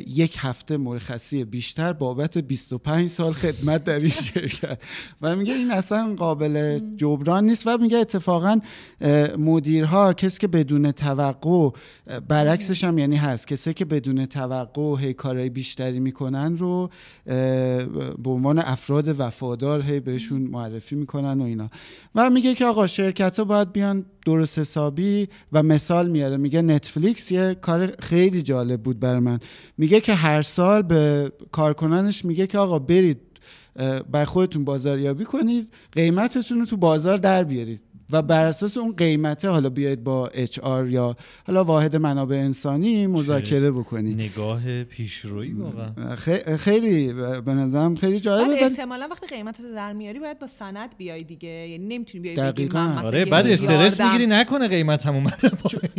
یک هفته مرخصی بیشتر بابت 25 سال خدمت در این شرکت. و میگه این اصلا قابل جبران نیست و میگه اتفاقا مدیرها کسی که بدون توقع برعکسش هم یعنی هست. کسی که بدون توقع هی کارهای بیشتری می‌کنن رو به عنوان افراد وفادار هی بهشون معرفی می‌کنن و اینا. و میگه که آقا شرکت ها باید بیان درست حسابی و مثال میاره. میگه نتفلیکس یه کار خیلی جالب بود بر من. میگه که هر سال به کارکنانش میگه که آقا برید بر خودتون بازاریابی کنید قیمتتون رو تو بازار در بیارید. و بر اساس اون قیمته حالا بیاید با اچ آر یا حالا واحد منابع انسانی مذاکره بکنید نگاه پیشرویی واقعا. خیلی به نظرم خیلی جالبه. احتمالا وقتی قیمت رو در میاری باید با سند بیای دیگه. یعنی نمی‌تونی بیای دقیقاً. آره بعد استرس می‌گیری نکنه قیمت هم اومده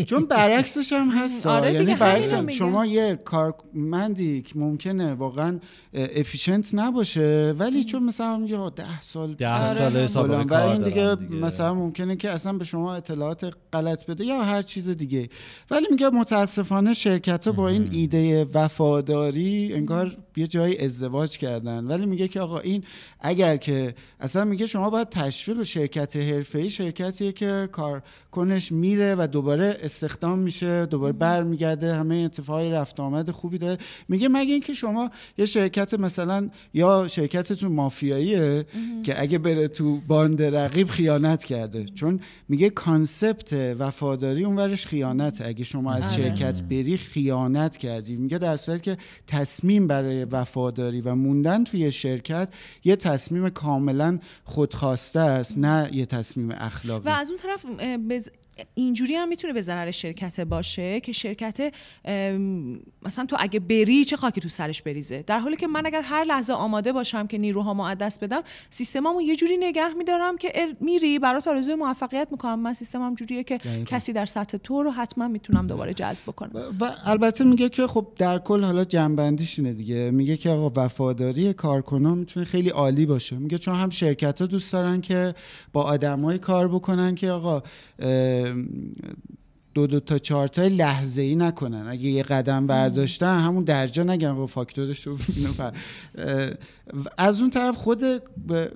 چون برعکسش هم هست. آره یعنی برعکس شما یه کارمندی که ممکنه واقعا افیشنت نباشه ولی چون مثلا میگه 10 سال 10 سال حساب و این دیگه مثلا ممکنه که اصلا به شما اطلاعات غلط بده یا هر چیز دیگه. ولی میگه متاسفانه شرکت ها با این ایده وفاداری انگار یه جایی ازدواج کردن. ولی میگه که آقا این اگر که اصلا میگه شما باید تشویق شرکت حرفه‌ای شرکتیه که کارکنش میره و دوباره استخدام میشه دوباره برمیگرده همه اتفاقای رفت آمد خوبی داره. میگه مگه اینکه شما یه شرکت مثلا یا شرکتتون مافیاییه که اگه بره تو باند رقیب خیانت کرده. چون میگه concept وفاداری اونورش خیانته اگه شما از آره. شرکت بری خیانت کردی. میگه در صورتی که تصمیم برای وفاداری و موندن توی شرکت یه تصمیم کاملا خودخواسته است نه یه تصمیم اخلاقی. و از اون طرف بز... اینجوری هم می‌تونه به ضرر شرکت باشه که شرکت مثلا تو اگه بری چه خاکی تو سرش بریزه؟ در حالی که من اگر هر لحظه آماده باشم که نیروها دست بدم سیستممو یه جوری نگه میدارم که میری برات آرزوی موفقیت می‌کنم. من سیستمم جوریه که کسی در سطح تو رو حتما می‌تونم دوباره جذب بکنم. و البته میگه که خب در کل حالا جنبندیش اینه دیگه. میگه که آقا وفاداری کارکنان می‌تونه خیلی عالی باشه. میگه چون هم شرکت ها دوست دارن که با آدمای کار بکنن که آقا دو دو تا چهار تا لحظه ای نکنن. اگه یه قدم برداشتن همون درجا نگن. با فاکتورش رو از اون طرف خود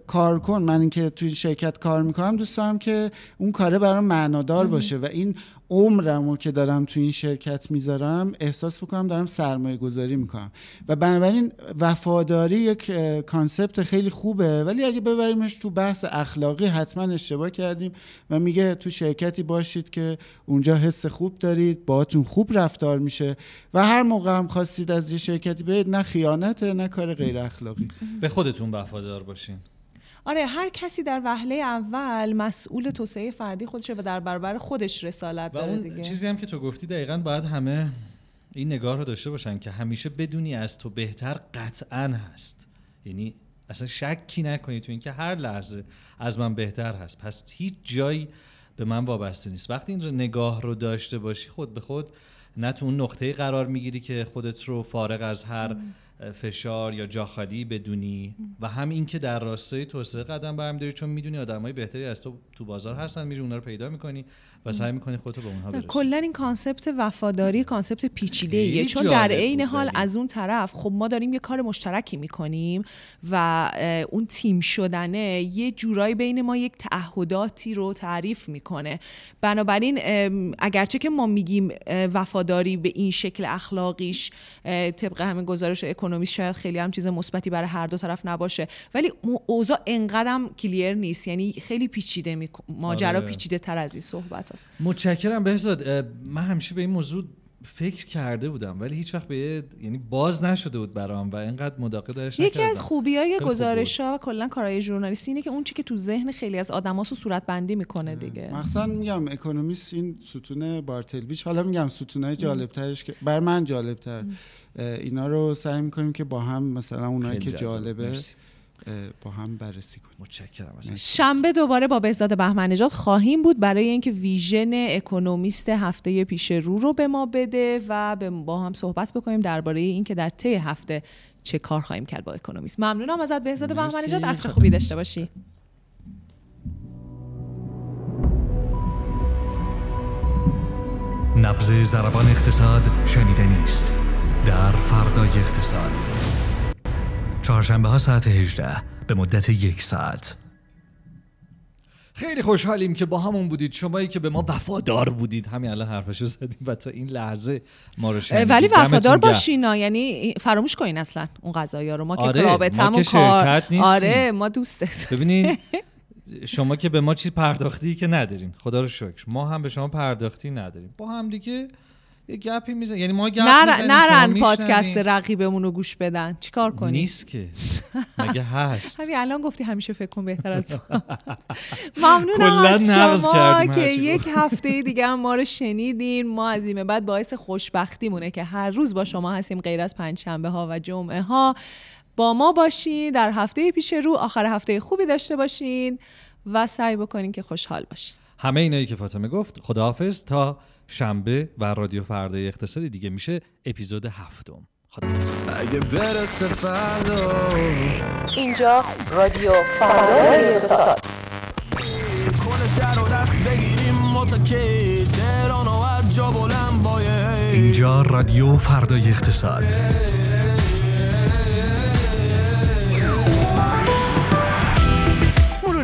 کارکن من اینکه توی شرکت کار می‌کنم دوست دارم که اون کاره برام معنادار باشه و این عمرم رو که دارم تو این شرکت می‌ذارم احساس بکنم دارم سرمایه گذاری می‌کنم. و بنابراین وفاداری یک کانسپت خیلی خوبه. ولی اگه ببریمش تو بحث اخلاقی حتما اشتباه کردیم و میگه تو شرکتی باشید که اونجا حس خوب دارید باهاتون خوب رفتار میشه و هر موقع هم خواستید از یه شرکتی برید نه خیانته نه کار غیر اخلاقی. به خودتون وفادار باشین. آره هر کسی در وهله اول مسئول توسعه فردی خودشه و در برابر خودش رسالت داره اون دیگه. چیزی هم که تو گفتی دقیقا باید همه این نگاه رو داشته باشن که همیشه بدونی از تو بهتر قطعا هست. یعنی اصلا شکی نکنی تو اینکه هر لحظه از من بهتر هست. پس هیچ جایی به من وابسته نیست. وقتی این نگاه رو داشته باشی خود به خود نه تو اون نقطه قرار می‌گیری که خودت رو فارغ از هر فشار یا جاخالی بدونی. و هم این که در راستای توسعه قدم برمیداری چون می‌دونی آدمای بهتری از تو تو بازار هستن میری اونها رو پیدا می‌کنی و سعی می‌کنی خودتو به اونها برسی. کلا این concept وفاداری concept پیچیده ایه چون در عین حال از اون طرف خب ما داریم یه کار مشترکی می‌کنیم و اون تیم شدنه یه جورایی بین ما یک تعهداتی رو تعریف می‌کنه. بنابراین اگرچه که ما میگیم وفاداری به این شکل اخلاقیش طبق همین گزارش اکونومیست شاید خیلی هم چیز مثبتی برای هر دو طرف نباشه. ولی اوضاع انقدرم کلیر نیست. یعنی خیلی پیچیده ماجرا آره. پیچیده تر از این صحبت هست متشکرم بهزاد. من همیشه به این موضوع فکر کرده بودم ولی هیچ وقت به یعنی باز نشده بود برام و اینقدر مداقه درش یکی از خوبی های گزارش ها و کلا کارهای ژورنالیستی اینه که اون چی که تو ذهن خیلی از آدماس رو صورت بندی می‌کنه دیگه. مثلا میگم اکونومیست این ستون بارتلبیش حالا میگم ستونای جالب ترش که بر من جالب تر اینا رو سعی می‌کنیم که با هم مثلا اونایی که جالبه با هم بررسی کنیم. متشکرم شنبه دوباره با بهزاد بهمن نژاد خواهیم بود. برای اینکه ویژن اکونومیست هفته پیش رو رو به ما بده و با هم صحبت بکنیم درباره اینکه در طی هفته چه کار خواهیم کرد با اکونومیست. ممنونم ازت بهزاد بهمن نژاد. عصر خوبی داشته باشی. نبض ضربان اقتصاد شنیده نیست. در فردای اقتصاد. چهارشنبه ها ساعت 18 به مدت یک ساعت. خیلی خوشحالیم که با همون بودید. شمایی که به ما وفادار بودید. همین الان حرفشو زدیم و تا این لحظه ما رو شنیدید ولی وفادار گرم. باشین ها. یعنی فراموش کنین اصلا اون قضايا رو. ما که آره، رابطمون ما که کار شرکت نیستیم. آره ما دوستت ببینین شما که به ما چیز پرداختی که ندارین. خدا رو شکر. ما هم به شما پرداختی نداریم. با هم دیگه یه گپی میزن یعنی ما گپ نر... نرن. پادکست رقیبمون رو گوش بدن. چیکار کنی نیست که. مگه هست؟ همین الان گفتی همیشه فکر کن بهتر از تو. ممنونم از شما که یک هفته دیگه هم ما رو شنیدین. ما از این بعد باعث خوشبختیمونه که هر روز با شما هستیم غیر از پنج شنبه ها و جمعه ها با ما باشین. در هفته پیش رو آخر هفته خوبی داشته باشین و سعی بکنین که خوشحال باشین. همه اینایی که فاطمه گفت خداحافظ. تا شنبه و رادیو فردای اقتصادی دیگه میشه اپیزود هفتم. خداحافظ. اگه برسه فردا. اینجا رادیو فردای اقتصاد. اینجا رادیو فردای اقتصاد.